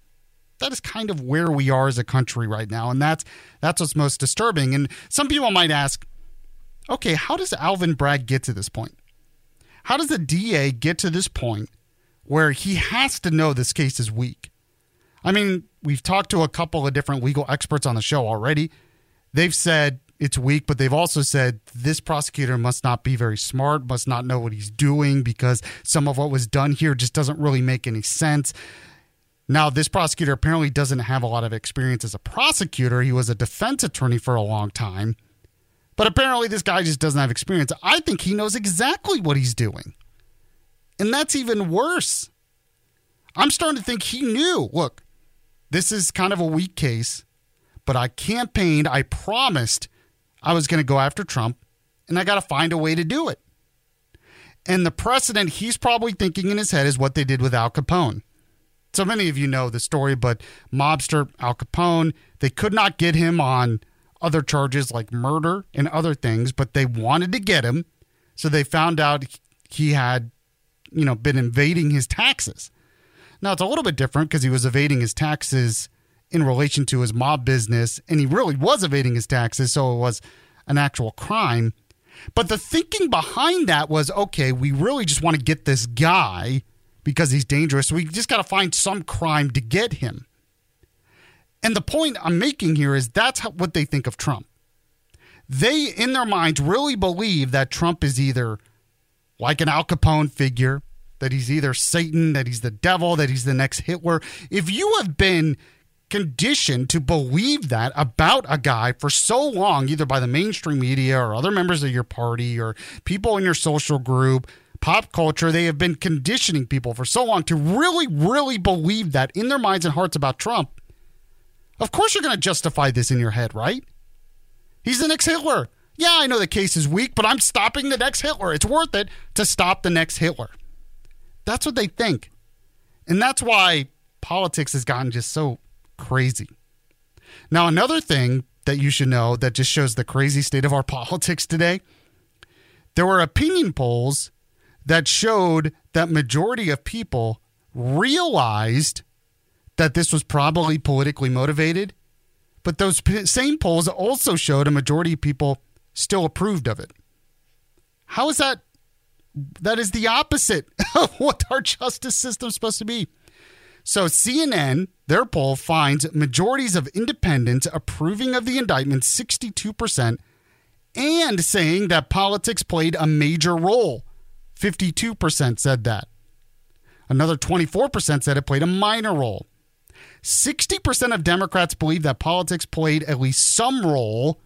that is kind of where we are as a country right now and that's that's what's most disturbing. And some people might ask, okay, how does Alvin Bragg get to this point? How does the DA get to this point where he has to know this case is weak? I mean, we've talked to a couple of different legal experts on the show already. They've said it's weak, but they've also said this prosecutor must not be very smart, must not know what he's doing because some of what was done here just doesn't really make any sense. Now, this prosecutor apparently doesn't have a lot of experience as a prosecutor. He was a defense attorney for a long time. But apparently, this guy just doesn't have experience. I think he knows exactly what he's doing. And that's even worse. I'm starting to think he knew. Look, this is kind of a weak case, but I campaigned, I promised I was going to go after Trump, and I got to find a way to do it. And the precedent he's probably thinking in his head is what they did with Al Capone. So many of you know the story, but mobster Al Capone, they could not get him on other charges like murder and other things, but they wanted to get him. So they found out he had, you know, been invading his taxes. Now it's a little bit different because he was evading his taxes in relation to his mob business, and he really was evading his taxes, so it was an actual crime. But the thinking behind that was okay, we really just want to get this guy because he's dangerous. We just got to find some crime to get him. And the point I'm making here is that's how, what they think of Trump. They, in their minds, really believe that Trump is either like an Al Capone figure, that he's either Satan, that he's the devil, that he's the next Hitler. If you have been conditioned to believe that about a guy for so long, either by the mainstream media or other members of your party or people in your social group, pop culture, they have been conditioning people for so long to really, really believe that in their minds and hearts about Trump of course, you're going to justify this in your head, right? He's the next Hitler. Yeah, I know the case is weak, but I'm stopping the next Hitler. It's worth it to stop the next Hitler. That's what they think. And that's why politics has gotten just so crazy. Now, another thing that you should know that just shows the crazy state of our politics today there were opinion polls that showed that majority of people realized that this was probably politically motivated, but those same polls also showed a majority of people still approved of it. How is that? That is the opposite of what our justice system is supposed to be. So CNN, their poll finds majorities of independents approving of the indictment 62% and saying that politics played a major role. 52% said that. Another 24% said it played a minor role. 60% of Democrats believe that politics played at least some role,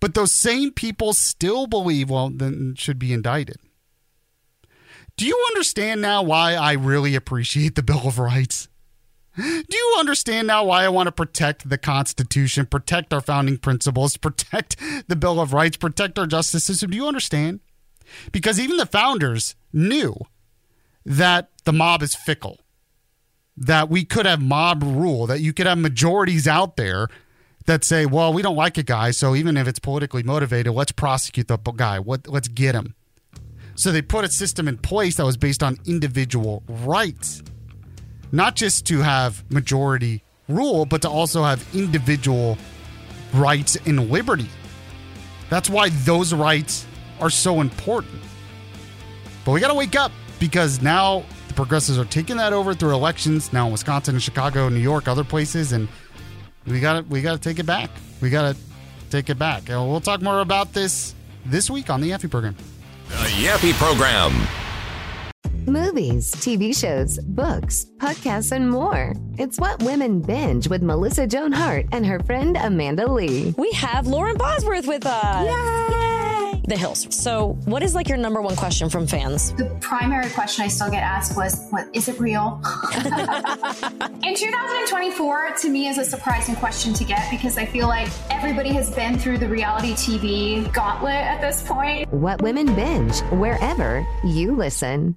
but those same people still believe, well, then should be indicted. Do you understand now why I really appreciate the Bill of Rights? Do you understand now why I want to protect the Constitution, protect our founding principles, protect the Bill of Rights, protect our justice system? Do you understand? Because even the founders knew that the mob is fickle, that we could have mob rule, that you could have majorities out there that say, well, we don't like a guy, so even if it's politically motivated, let's prosecute the guy. Let's get him. So they put a system in place that was based on individual rights, not just to have majority rule, but to also have individual rights and liberty. That's why those rights are so important. But we got to wake up because now the progressives are taking that over through elections now in Wisconsin and Chicago, New York, other places, and we got to we got to take it back. We got to take it back. And we'll talk more about this this week on the Yaffee program. The Yaffee program. Movies, TV shows, books, podcasts, and more. It's what women binge with Melissa Joan Hart and her friend Amanda Lee. We have Lauren Bosworth with us. Yay! The Hills. So, what is like your number one question from fans? The primary question I still get asked was, "What is it real?" In 2024, to me, is a surprising question to get because I feel like everybody has been through the reality TV gauntlet at this point. What women binge wherever you listen.